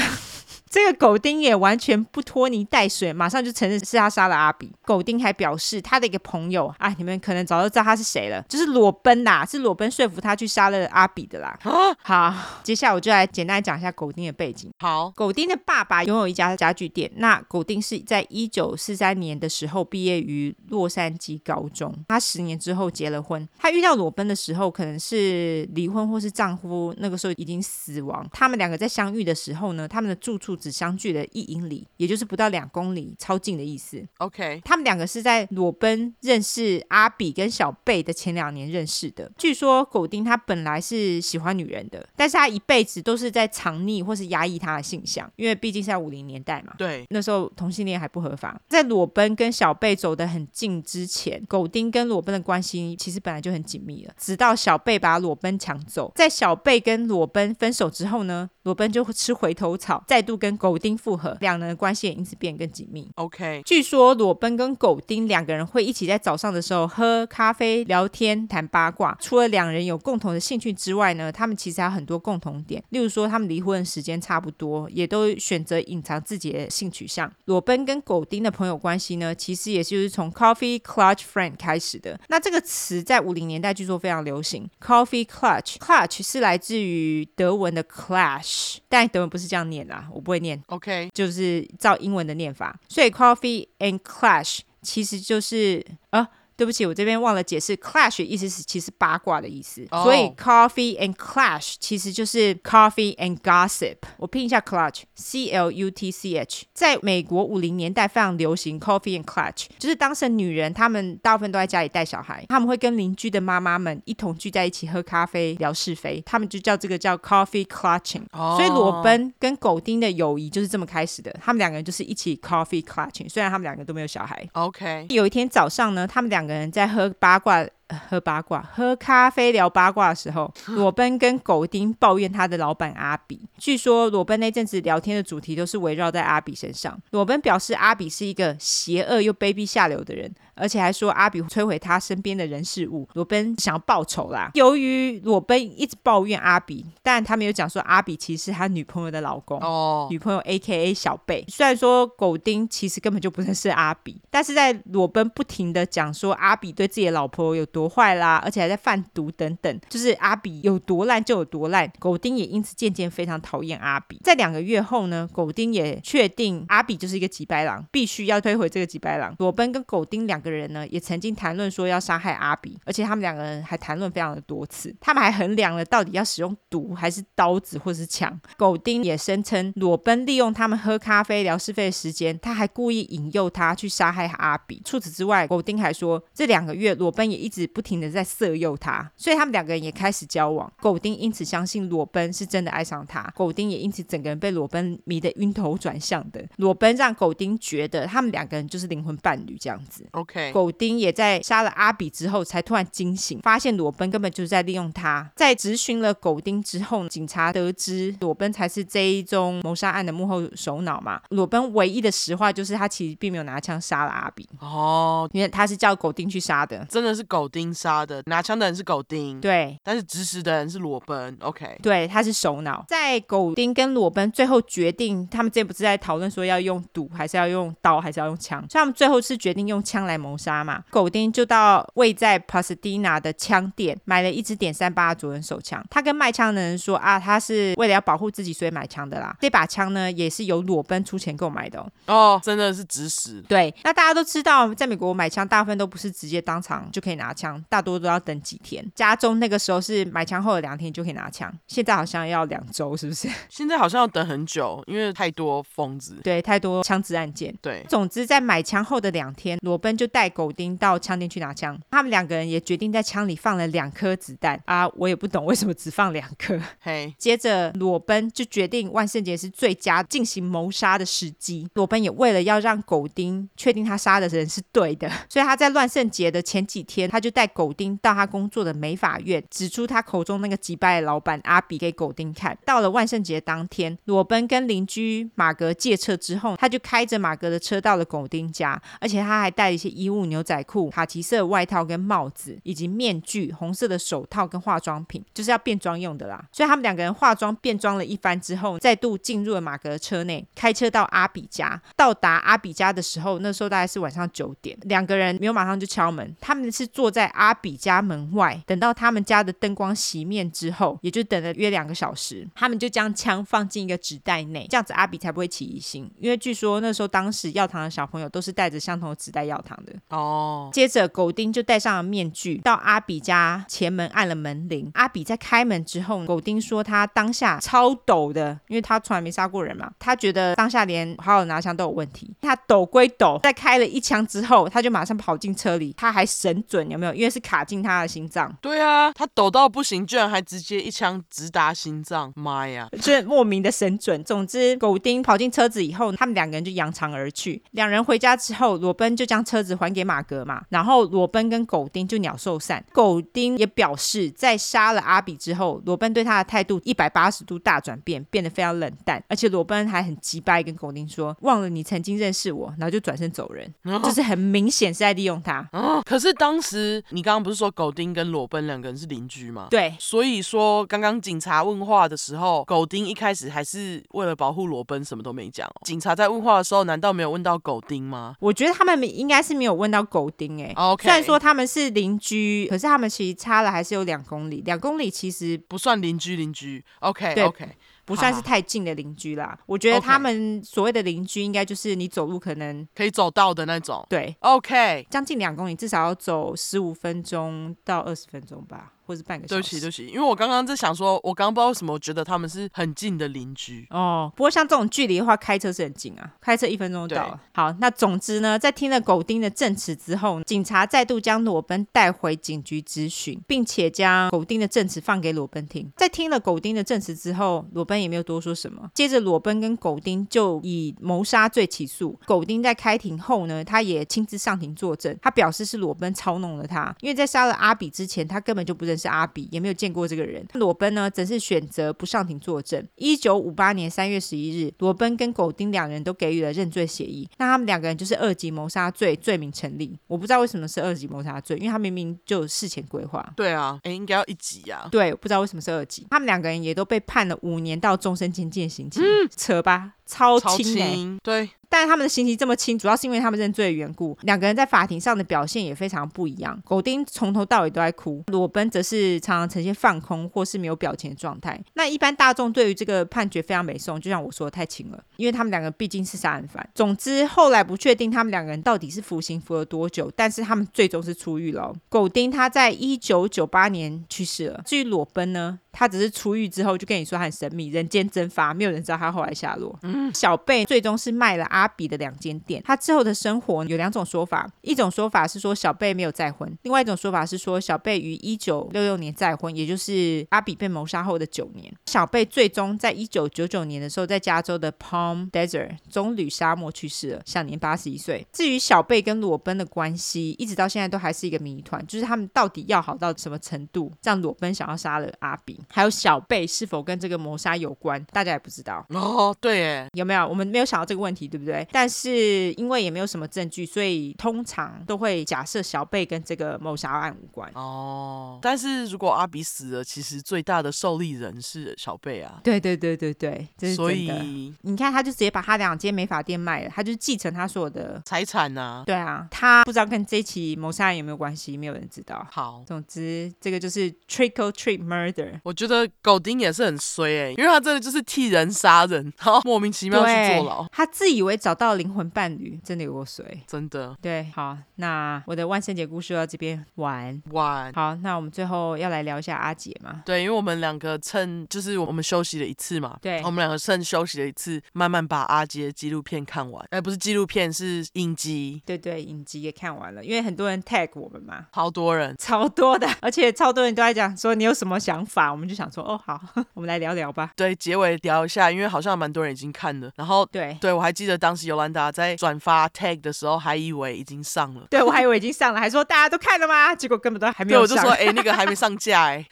这个狗丁也完全不拖泥带水，马上就承认是他杀了阿比。狗丁还表示，他的一个朋友啊，你们可能早就知道他是谁了，就是裸奔啦，是裸奔说服他去杀了阿比的啦。啊，好，接下来我就来简单讲一下狗丁的背景。好，狗丁的爸爸拥有一家家具店。那狗丁是在一九四三年的时候毕业于洛杉矶高中，他十年之后结了婚。他遇到裸奔的时候，可能是离婚或是丈夫那个时候已经死亡。他们两个在相遇的时候呢，他们的住处。只相距了一英里，也就是不到两公里，超近的意思。OK，他们两个是在裸奔认识阿比跟小贝的前两年认识的。据说狗丁他本来是喜欢女人的，但是他一辈子都是在藏匿或是压抑他的性向，因为毕竟是在五零年代嘛。对，那时候同性恋还不合法。在裸奔跟小贝走得很近之前，狗丁跟裸奔的关系其实本来就很紧密了。直到小贝把裸奔抢走，在小贝跟裸奔分手之后呢，裸奔就会吃回头草，再度跟狗丁复合，两人的关系也因此变得更紧密。OK，据说裸奔跟狗丁两个人会一起在早上的时候喝咖啡、聊天、谈八卦。除了两人有共同的兴趣之外呢，他们其实还有很多共同点。例如说，他们离婚的时间差不多，也都选择隐藏自己的性取向。裸奔跟狗丁的朋友关系呢，其实也就是从 Coffee Clutch Friend 开始的。那这个词在五零年代据说非常流行。Coffee Clutch，Clutch 是来自于德文的 Clash，但德文不是这样念啊，我不会念。OK，就是照英文的念法，所以 Coffee and Clash 其实就是啊。对不起，我这边忘了解释，clash 意思是其实八卦的意思，oh. 所以 coffee and clash 其实就是 coffee and gossip。我拼一下 clutch，c l u t c h。在美国五零年代非常流行 coffee and clutch，就是当时女人她们大部分都在家里带小孩，她们会跟邻居的妈妈们一同聚在一起喝咖啡聊是非，她们就叫这个叫 coffee clutching。Oh. 所以裸奔跟狗丁的友谊就是这么开始的，他们两个人就是一起 coffee clutching，虽然他们两个都没有小孩。OK，有一天早上呢，他们两两个人在喝八卦。喝八卦、喝咖啡、聊八卦的时候，裸奔跟狗丁抱怨他的老板阿比。据说裸奔那阵子聊天的主题都是围绕在阿比身上。裸奔表示阿比是一个邪恶又卑鄙下流的人，而且还说阿比摧毁他身边的人事物。裸奔想要报仇啦。由于裸奔一直抱怨阿比，但他没有讲说阿比其实是他女朋友的老公哦，女朋友 AKA 小贝。虽然说狗丁其实根本就不认识阿比，但是在裸奔不停的讲说阿比对自己的老婆有多。多坏啦，而且还在贩毒等等，就是阿比有多烂就有多烂。狗丁也因此渐渐非常讨厌阿比。在两个月后呢，狗丁也确定阿比就是一个几白狼，必须要推回这个几白狼。裸奔跟狗丁两个人呢，也曾经谈论说要杀害阿比，而且他们两个人还谈论非常的多次。他们还衡量了到底要使用毒还是刀子或是枪。狗丁也声称裸奔利用他们喝咖啡聊是非的时间，他还故意引诱他去杀害阿比。除此之外，狗丁还说这两个月裸奔也一直。不停的在色诱他，所以他们两个人也开始交往。狗丁因此相信裸奔是真的爱上他，狗丁也因此整个人被裸奔迷得晕头转向的。裸奔让狗丁觉得他们两个人就是灵魂伴侣这样子。OK。OK，狗丁也在杀了阿比之后，才突然惊醒，发现裸奔根本就是在利用他。在质询了狗丁之后，警察得知裸奔才是这一宗谋杀案的幕后首脑嘛。裸奔唯一的实话就是他其实并没有拿枪杀了阿比。哦，因为他是叫狗丁去杀的，真的是狗丁杀的，拿枪的人是狗丁。对，但是指使的人是裸奔。OK，对，他是首脑。在狗丁跟裸奔最后决定，他们这不是在讨论说要用毒，还是要用刀，还是要用枪？所以他们最后是决定用枪来谋杀嘛。狗丁就到位在 Pasadena 的枪店买了一支点三八左轮手枪。他跟卖枪的人说啊，他是为了要保护自己，所以买枪的啦。这把枪呢，也是由裸奔出钱购买的哦。哦，真的是指使。对，那大家都知道，在美国买枪大部分都不是直接当场就可以拿枪，大多都要等几天。家中那个时候是买枪后的两天就可以拿枪，现在好像要两周，是不是？现在好像要等很久，因为太多疯子。对，太多枪支案件。对，总之在买枪后的两天，裸奔就带狗丁到枪店去拿枪。他们两个人也决定在枪里放了两颗子弹啊，我也不懂为什么只放两颗。嘿、接着裸奔就决定万圣节是最佳进行谋杀的时机。裸奔也为了要让狗丁确定他杀的人是对的，所以他在万圣节的前几天，他就带狗丁到他工作的美法院，指出他口中那个击败老板阿比给狗丁看。到了万圣节当天，裸奔跟邻居马格借车之后，他就开着马格的车到了狗丁家，而且他还带了一些衣物、牛仔裤、卡其色外套跟帽子，以及面具、红色的手套跟化妆品，就是要变装用的啦。所以他们两个人化妆变装了一番之后，再度进入了马格的车内，开车到阿比家。到达阿比家的时候，那时候大概是晚上九点，两个人没有马上就敲门，他们是坐在在阿比家门外，等到他们家的灯光熄灭之后，也就等了约两个小时，他们就将枪放进一个纸袋内，这样子阿比才不会起疑心，因为据说那时候当时药堂的小朋友都是带着相同的纸袋药堂的。哦，接着狗丁就戴上了面具，到阿比家前门按了门铃。阿比在开门之后，狗丁说他当下超抖的，因为他从来没杀过人嘛，他觉得当下连好好拿枪都有问题。他抖归抖，在开了一枪之后，他就马上跑进车里，他还神准，有没有？因为是卡进他的心脏。对啊，他抖到不行，居然还直接一枪直达心脏，妈呀！这莫名的神准。总之，狗丁跑进车子以后，他们两个人就扬长而去。两人回家之后，裸奔就将车子还给马格嘛，然后裸奔跟狗丁就鸟兽散。狗丁也表示，在杀了阿比之后，裸奔对他的态度一百八十度大转变，变得非常冷淡，而且裸奔还很急掰跟狗丁说：“忘了你曾经认识我。”然后就转身走人，就、哦、是很明显是在利用他。哦，可是当时你刚刚不是说狗丁跟裸奔两个人是邻居吗？对，所以说刚刚警察问话的时候，狗丁一开始还是为了保护裸奔，什么都没讲。哦警察在问话的时候，难道没有问到狗丁吗？我觉得他们应该是没有问到狗丁哎、欸。OK，虽然说他们是邻居，可是他们其实差了还是有两公里，两公里其实不算邻居邻居。Okay, okay. 不算是太近的邻居啦，我觉得他们所谓的邻居应该就是你走路可能可以走到的那种。对，OK，将近两公里，至少要走十五分钟到二十分钟吧。或是半个小时。对不起，对不起，因为我刚刚在想说，我刚刚不知道为什么，我觉得他们是很近的邻居哦。不过像这种距离的话，开车是很近啊，开车一分钟就到了。好，那总之呢，在听了狗丁的证词之后，警察再度将裸奔带回警局咨询，并且将狗丁的证词放给裸奔听。在听了狗丁的证词之后，裸奔也没有多说什么。接着，裸奔跟狗丁就以谋杀罪起诉。狗丁在开庭后呢，他也亲自上庭作证，他表示是裸奔操弄了他，因为在杀了阿比之前，他根本就不认。是阿比，也没有见过这个人。裸奔呢，则是选择不上庭作证。一九五八年三月十一日，裸奔跟狗丁两人都给予了认罪协议。那他们两个人就是二级谋杀罪罪名成立。我不知道为什么是二级谋杀罪，因为他明明就有事前规划。对啊，哎，应该要一级、啊。对，我不知道为什么是二级。他们两个人也都被判了五年到终身监禁刑期。嗯，扯吧。超轻、欸，对，但是他们的刑期这么轻，主要是因为他们认罪的缘故。两个人在法庭上的表现也非常不一样。狗丁从头到尾都在哭，裸奔则是常常呈现放空或是没有表情的状态。那一般大众对于这个判决非常美颂，就像我说的太轻了，因为他们两个毕竟是杀人犯。总之，后来不确定他们两个人到底是服刑服了多久，但是他们最终是出狱了。狗丁他在一九九八年去世了，至于裸奔呢？他只是出狱之后就跟你说他很神秘，人间蒸发，没有人知道他后来下落。嗯，小贝最终是卖了阿阿比的两间店。他之后的生活有两种说法，一种说法是说小贝没有再婚，另外一种说法是说小贝于一九六六年再婚，也就是阿比被谋杀后的九年。小贝最终在一九九九年的时候，在加州的 Palm Desert 棕榈沙漠去世了，享年八十一岁。至于小贝跟裸奔的关系，一直到现在都还是一个谜团，就是他们到底要好到什么程度，让裸奔想要杀了阿比？还有小贝是否跟这个谋杀有关，大家也不知道。哦，对耶，有没有？我们没有想到这个问题，对不对？但是因为也没有什么证据，所以通常都会假设小贝跟这个谋杀案无关。哦，但是如果阿比死了，其实最大的受力人是小贝啊。对对对对对。所以你看，他就直接把他两间美发店卖了，他就继承他所有的财产啊。对啊，他不知道跟这起谋杀案有没有关系，没有人知道。好，总之这个就是 trick or treat murder。我觉得狗丁也是很衰哎、欸，因为他真的就是替人杀人，然后莫名其妙去坐牢。他自以为找到灵魂伴侣，真的有够衰，真的。对，好，那我的万圣节故事到这边完完。好，那我们最后要来聊一下阿杰嘛？对，因为我们两个趁就是我们休息了一次嘛，对，我们两个趁休息了一次，慢慢把阿杰纪录片看完。哎，不是纪录片，是影集。对对，影集也看完了，因为很多人 tag 我们嘛，超多人，超多的，而且超多人都在讲说你有什么想法，我们就想说哦好，我们来聊聊吧。对，结尾聊一下，因为好像蛮多人已经看了，然后对对，我还记得当时尤兰达在转发 tag 的时候，还以为已经上了，对我还以为已经上了，还说大家都看了吗？结果根本都还没有上。对，我就说哎，那个还没上架哎，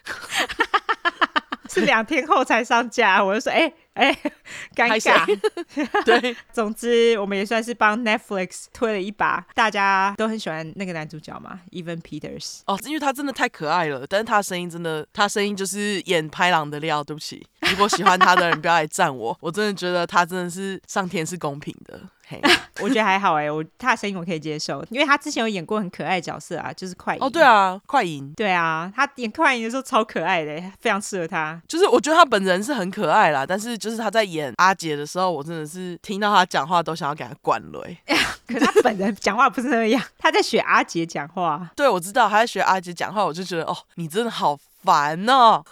是两天后才上架，我就说哎。哎，尴尬。对，总之我们也算是帮 Netflix 推了一把。大家都很喜欢那个男主角嘛，Even Peters。哦，因为他真的太可爱了，但是他的声音真的，他声音就是演拍狼的料。对不起，如果喜欢他的人不要来赞我，我真的觉得他真的是上天是公平的。嘿，我觉得还好哎，我他的声音我可以接受，因为他之前有演过很可爱的角色啊，就是快银。哦，对啊，快银。对啊，他演快银的时候超可爱的，非常适合他。就是我觉得他本人是很可爱啦，但是。就是他在演阿杰的时候，我真的是听到他讲话都想要给他灌泪。可是他本人讲话不是那样，他在学阿杰讲话。对，我知道他在学阿杰讲话，我就觉得哦，你真的好烦哦。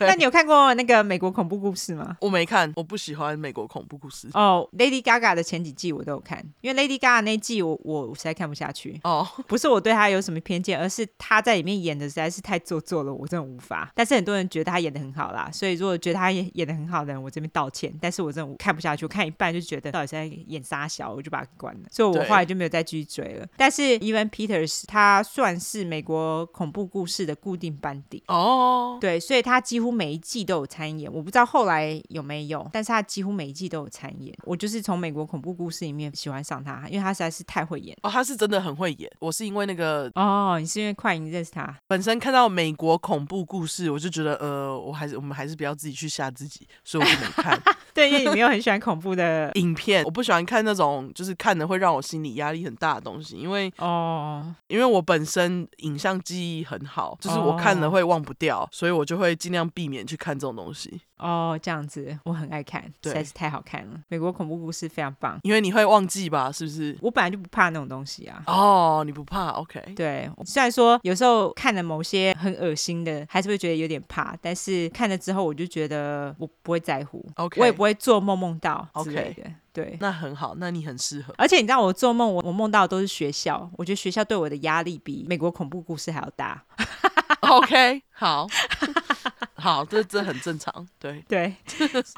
那你有看过那个美国恐怖故事吗？我没看，我不喜欢美国恐怖故事。哦、oh，Lady Gaga 的前几季我都有看，因为 Lady Gaga 那季我我实在看不下去。哦、oh，不是我对她有什么偏见，而是她在里面演的实在是太做作了，我真的无法。但是很多人觉得她演的很好啦，所以如果觉得她演演的很好的人，我这边道歉。但是我真的看不下去，我看一半就觉得到底是在演杀小，我就把它关了。所以我后来就没有再继续追了。但是 Even Peters 他算是美国恐怖故事的固定班底哦，oh. 对，所以他几乎每一季都有参演，我不知道后来有没有，但是他几乎每一季都有参演。我就是从美国恐怖故事里面喜欢上他，因为他实在是太会演哦，他是真的很会演。我是因为那个哦，你是因为快银认识他，本身看到美国恐怖故事，我就觉得呃，我还是我们还是不要自己去吓自己，所以我就没看。对，因为你没有很喜欢恐怖的影片，我不喜欢看那种就是看的会让我心理压力很大的东西，因为哦，因为我本身影像记忆很好，就是我看了会忘不掉，哦，所以我就会尽量避免去看这种东西。哦，这样子，我很爱看，实在是太好看了。美国恐怖故事非常棒，因为你会忘记吧？是不是？我本来就不怕那种东西啊。哦，你不怕？OK。对，虽然说有时候看了某些很恶心的，还是会觉得有点怕，但是看了之后，我就觉得我不会在乎。OK，我也不会做梦梦到之类的。Okay. 对，那很好，那你很适合。而且你知道，我做梦，我我梦到的都是学校，我觉得学校对我的压力比美国恐怖故事还要大。OK，好。好，这这很正常，对 对，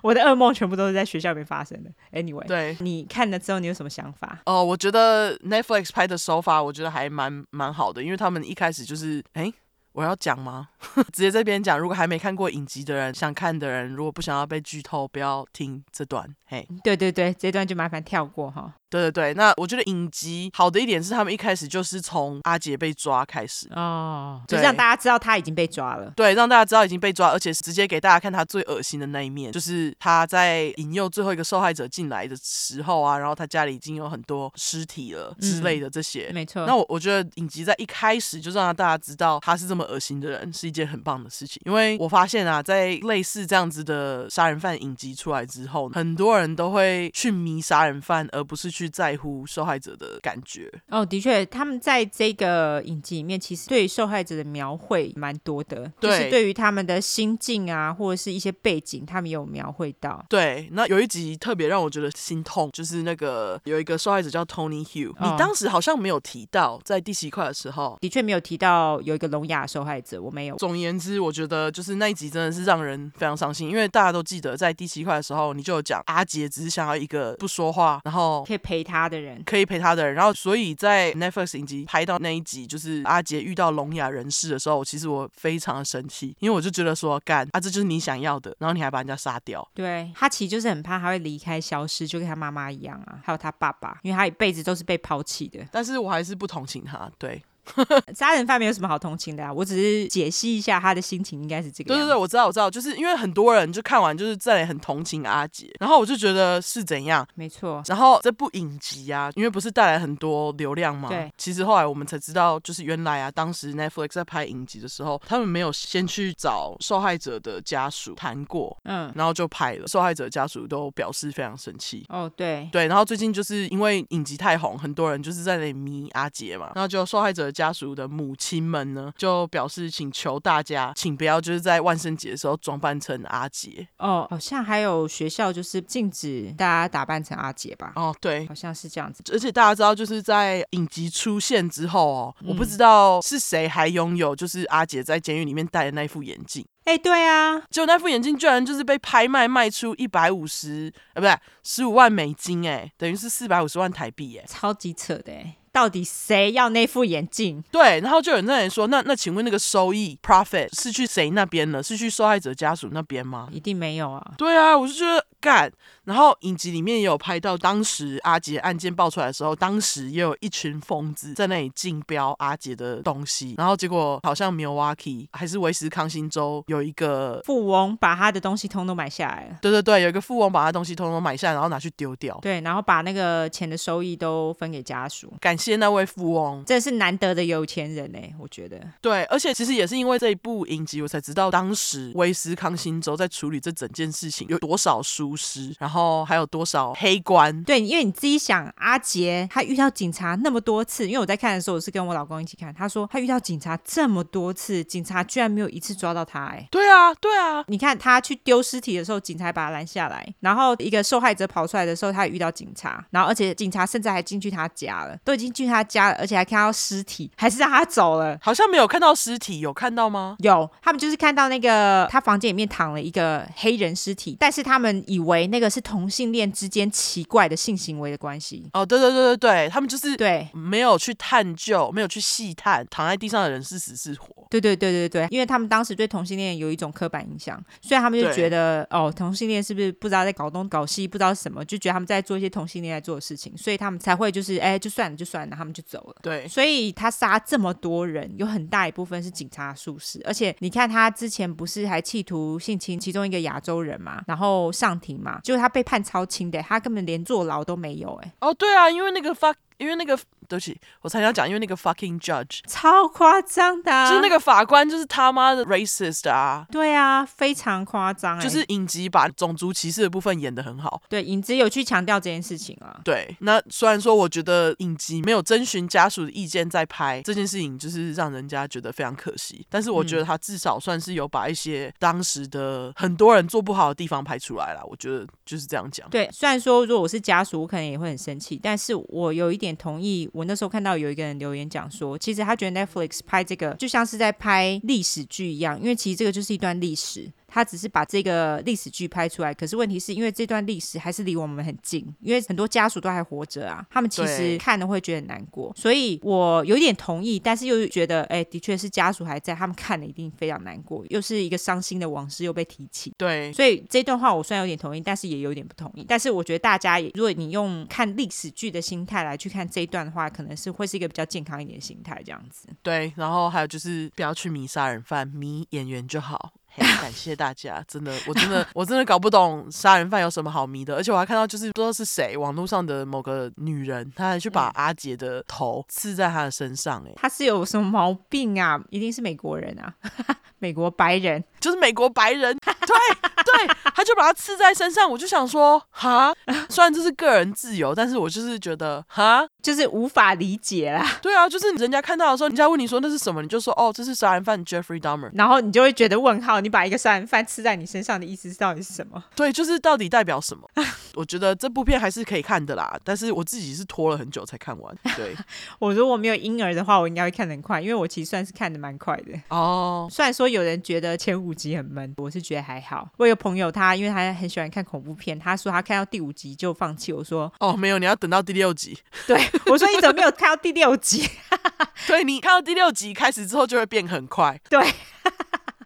我的噩梦全部都是在学校里面发生的。Anyway，对，你看了之后，你有什么想法？哦，我觉得 Netflix 拍的手法，我觉得还蛮蛮好的，因为他们一开始就是，哎。我要讲吗？直接这边讲。如果还没看过影集的人，想看的人，如果不想要被剧透，不要听这段。嘿，对对对，这段就麻烦跳过哈。对对对，那我觉得影集好的一点是，他们一开始就是从阿杰被抓开始哦，就是让大家知道他已经被抓了。对，让大家知道已经被抓，而且是直接给大家看他最恶心的那一面，就是他在引诱最后一个受害者进来的时候啊，然后他家里已经有很多尸体了之类的这些。嗯、没错。那我我觉得影集在一开始就让大家知道他是这么恶心的人，是一件很棒的事情。因为我发现啊，在类似这样子的杀人犯影集出来之后，很多人都会去迷杀人犯，而不是去。去在乎受害者的感觉。哦，的确，他们在这个影集里面，其实对受害者的描绘蛮多的，就是对于他们的心境啊，或者是一些背景，他们有描绘到。对，那有一集特别让我觉得心痛，就是那个有一个受害者叫 Tony Hugh，、哦、你当时好像没有提到，在第七块的时候，的确没有提到有一个聋哑受害者，我没有。总而言之，我觉得就是那一集真的是让人非常伤心，因为大家都记得在第七块的时候，你就有讲阿杰只是想要一个不说话，然后可以陪他的人，可以陪他的人，然后所以在 Netflix 影集拍到那一集，就是阿杰遇到聋哑人士的时候，其实我非常的生气，因为我就觉得说，干啊，这就是你想要的，然后你还把人家杀掉。对，他其实就是很怕他会离开消失，就跟他妈妈一样啊，还有他爸爸，因为他一辈子都是被抛弃的。但是我还是不同情他，对。杀人犯没有什么好同情的啊，我只是解析一下他的心情，应该是这个。对对对，我知道我知道，就是因为很多人就看完就是在很同情阿杰，然后我就觉得是怎样，没错。然后这部影集啊，因为不是带来很多流量嘛，对。其实后来我们才知道，就是原来啊，当时 Netflix 在拍影集的时候，他们没有先去找受害者的家属谈过，嗯，然后就拍了，受害者家属都表示非常生气。哦，对对，然后最近就是因为影集太红，很多人就是在那里迷阿杰嘛，然后就受害者。家属的母亲们呢，就表示请求大家，请不要就是在万圣节的时候装扮成阿杰哦。好像还有学校就是禁止大家打扮成阿杰吧？哦，对，好像是这样子。而且大家知道，就是在影集出现之后哦，嗯、我不知道是谁还拥有就是阿杰在监狱里面戴的那副眼镜。哎、欸，对啊，结果那副眼镜居然就是被拍卖卖出一百五十，呃，不对，十五万美金，哎，等于是四百五十万台币，哎，超级扯的，哎。到底谁要那副眼镜？对，然后就有人在那人说，那那请问那个收益 profit 是去谁那边呢？是去受害者家属那边吗？一定没有啊。对啊，我就觉得干。然后影集里面也有拍到，当时阿杰案件爆出来的时候，当时也有一群疯子在那里竞标阿杰的东西，然后结果好像 Milwaukee 还是威斯康星州有一个富翁把他的东西通通买下来了。对对对，有一个富翁把他东西通通买下来，然后拿去丢掉。对，然后把那个钱的收益都分给家属。感谢那位富翁，真是难得的有钱人哎，我觉得。对，而且其实也是因为这一部影集，我才知道当时威斯康星州在处理这整件事情有多少疏失，然后还有多少。黑官对，因为你自己想，阿杰他遇到警察那么多次，因为我在看的时候，我是跟我老公一起看，他说他遇到警察这么多次，警察居然没有一次抓到他，哎，对啊，对啊，你看他去丢尸体的时候，警察把他拦下来，然后一个受害者跑出来的时候，他也遇到警察，然后而且警察甚至还进去他家了，都已经进去他家了，而且还看到尸体，还是让他走了，好像没有看到尸体，有看到吗？有，他们就是看到那个他房间里面躺了一个黑人尸体，但是他们以为那个是同性恋之间奇怪的性行为的关系哦，对对对对对，他们就是对没有去探究，没有去细探躺在地上的人是死是活。对对对对对，因为他们当时对同性恋有一种刻板印象，所以他们就觉得哦，同性恋是不是不知道在搞东搞西，不知道什么，就觉得他们在做一些同性恋在做的事情，所以他们才会就是哎，就算了就算了，他们就走了。对，所以他杀这么多人，有很大一部分是警察疏失，而且你看他之前不是还企图性侵其中一个亚洲人嘛，然后上庭嘛，就是他被被判超轻的，他根本连坐牢都没有，哎。哦，对啊，因为那个发因为那个。对不起，我才要讲，因为那个 fucking judge 超夸张的，啊，就是那个法官就是他妈的 racist 啊！对啊，非常夸张，欸，就是影集把种族歧视的部分演得很好。对，影集有去强调这件事情啊。对，那虽然说我觉得影集没有征询家属的意见在拍这件事情，就是让人家觉得非常可惜。但是我觉得他至少算是有把一些当时的很多人做不好的地方拍出来了。我觉得就是这样讲。对，虽然说如果我是家属，我可能也会很生气，但是我有一点同意。我那时候看到有一个人留言讲说，其实他觉得 Netflix 拍这个就像是在拍历史剧一样，因为其实这个就是一段历史。他只是把这个历史剧拍出来，可是问题是因为这段历史还是离我们很近，因为很多家属都还活着啊，他们其实看了会觉得很难过，所以我有点同意，但是又觉得，哎，的确是家属还在，他们看了一定非常难过，又是一个伤心的往事又被提起，对，所以这段话我虽然有点同意，但是也有点不同意，但是我觉得大家也，如果你用看历史剧的心态来去看这一段的话，可能是会是一个比较健康一点的心态这样子，对，然后还有就是不要去迷杀人犯，迷演员就好。感谢大家，真的，我真的，我真的搞不懂杀人犯有什么好迷的，而且我还看到就是不知道是谁，网络上的某个女人，她还去把阿杰的头刺在他的身上，哎，他是有什么毛病啊？一定是美国人啊，美国白人，就是美国白人，对对，他就把它刺在身上，我就想说，哈，虽然这是个人自由，但是我就是觉得，哈，就是无法理解啦。对啊，就是人家看到的时候，人家问你说那是什么，你就说哦，这是杀人犯 Jeffrey Dahmer，然后你就会觉得问号，你把一个杀人犯刺在你身上的意思到底是什么？对，就是到底代表什么？我觉得这部片还是可以看的啦，但是我自己是拖了很久才看完。对，我如果没有婴儿的话，我应该会看得很快，因为我其实算是看得蛮快的。哦，虽然说有人觉得前五集很闷，我是觉得还好。我有朋友他因为他很喜欢看恐怖片，他说他看到第五集就放弃。我说哦，没有，你要等到第六集。对，我说你怎么没有看到第六集？对，你看到第六集开始之后就会变很快。对。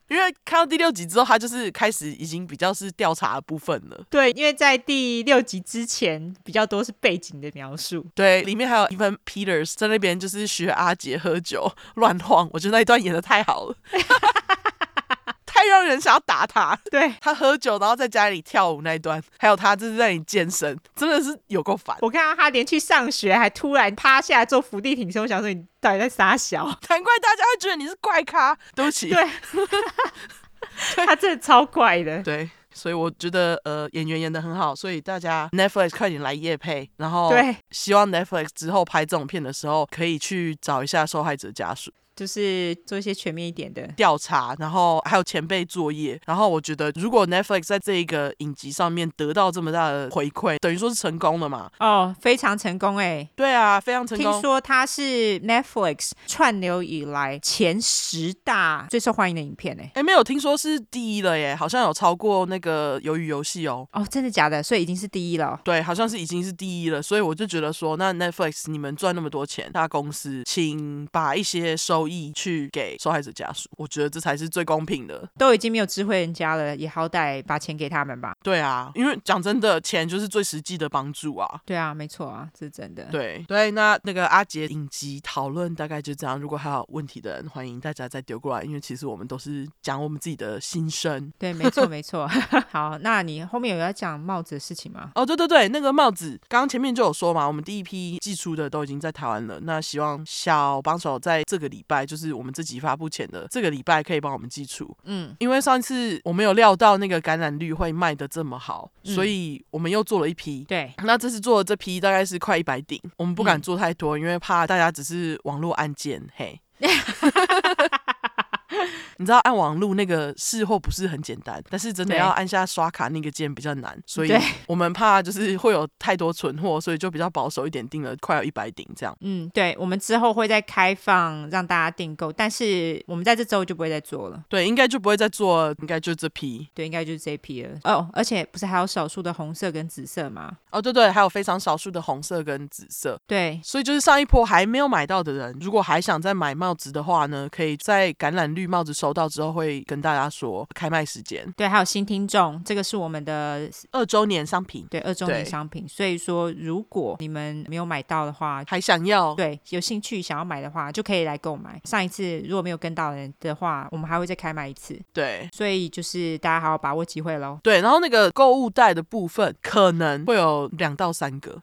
因为看到第六集之后，他就是开始已经比较是调查的部分了。对，因为在第六集之前比较多是背景的描述。对，里面还有 Evan Peters 在那边就是学阿杰喝酒乱晃，我觉得那一段演的太好了。太让人想要打他，对，他喝酒然后在家里跳舞那一段，还有他就是在那里健身，真的是有够烦。我看到他连去上学还突然趴下来做伏地挺胸，我想说你到底在撒小？难怪大家会觉得你是怪咖。对不起，对，他真的超怪的。对，所以我觉得呃演员演的很好，所以大家 Netflix 快点来夜配，然后对，希望 Netflix 之后拍这种片的时候可以去找一下受害者家属。就是做一些全面一点的调查，然后还有前辈作业，然后我觉得如果 Netflix 在这一个影集上面得到这么大的回馈，等于说是成功的嘛？哦，非常成功哎！对啊，非常成功。听说它是 Netflix 串流以来前十大最受欢迎的影片哎！哎，没有听说是第一了耶，好像有超过那个鱿鱼游戏哦。哦，真的假的？所以已经是第一了？对，好像是已经是第一了。所以我就觉得说，那 Netflix 你们赚那么多钱，大公司请把一些收益去给。给受害者家属，我觉得这才是最公平的。都已经没有智慧人家了，也好歹把钱给他们吧。对啊，因为讲真的，钱就是最实际的帮助啊。对啊，没错啊，这是真的。对对，那那个阿杰影集讨论大概就这样。如果还有问题的人，欢迎大家再丢过来，因为其实我们都是讲我们自己的心声。对，没错 没错。好，那你后面有要讲帽子的事情吗？哦，对对对，那个帽子刚刚前面就有说嘛，我们第一批寄出的都已经在台湾了。那希望小帮手在这个礼拜，就是我们这集发布前的这个礼拜可以帮我们寄出，嗯，因为上次我没有料到那个感染率会卖得这么好，嗯，所以我们又做了一批。对，那这次做的这批大概是快一百顶，我们不敢做太多，嗯，因为怕大家只是网络按键，嘿。你知道按网路那个是或不是很简单，但是真的要按下刷卡那个键比较难，所以我们怕就是会有太多存货，所以就比较保守一点，订了快要一百顶这样。嗯，对，我们之后会再开放让大家订购，但是我们在这周就不会再做了。对，应该就不会再做了，应该就这批。对，应该就是这批了。哦，而且不是还有少数的红色跟紫色吗？哦，对对，还有非常少数的红色跟紫色。对，所以就是上一波还没有买到的人，如果还想再买帽子的话呢，可以在橄榄绿帽子收到之后会跟大家说开卖时间。对，还有新听众，这个是我们的二周年商品。对，二周年商品。所以说，如果你们没有买到的话，还想要，对，有兴趣想要买的话，就可以来购买。上一次如果没有跟到人的话，我们还会再开卖一次。对，所以就是大家好好把握机会喽。对，然后那个购物袋的部分可能会有两到三个，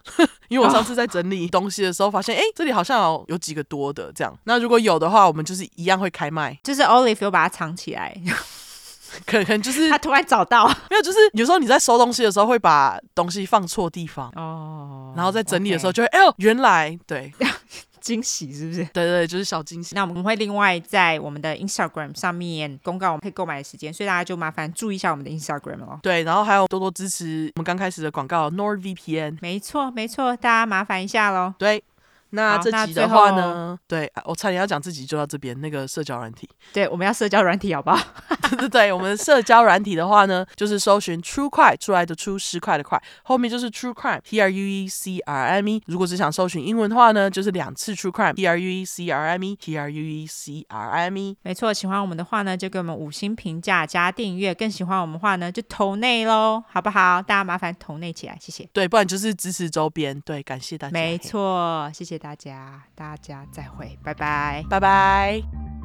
因为我上次在整理东西的时候发现，哎、欸，这里好像有有几个多的这样。那如果有的话，我们就是一样会开卖。就是 Olive 有把它藏起来。可可能就是他突然找到，没有，就是有时候你在收东西的时候会把东西放错地方哦，然后在整理的时候就会，哎呦，原来对，惊喜是不是？对对，就是小惊喜。那我们会另外在我们的 Instagram 上面公告我们可以购买的时间，所以大家就麻烦注意一下我们的 Instagram 哦。对，然后还有多多支持我们刚开始的广告 NordVPN。没错没错，大家麻烦一下喽。对。那这集的话呢？对，我差点要讲自己就到这边。那个社交软体，对，我们要社交软体，好不好？对对对，我们社交软体的话呢，就是搜寻 True Crime 出来的出十块的块，后面就是 True Crime T R U E C R M E。如果只想搜寻英文的话呢，就是两次 True Crime T R U E C R M E T R U E C R M E。没错，喜欢我们的话呢，就给我们五星评价加订阅；更喜欢我们的话呢，就投内喽，好不好？大家麻烦投内起来，谢谢。对，不然就是支持周边。对，感谢大家。没错，谢谢大家。大家再会，拜拜，拜拜。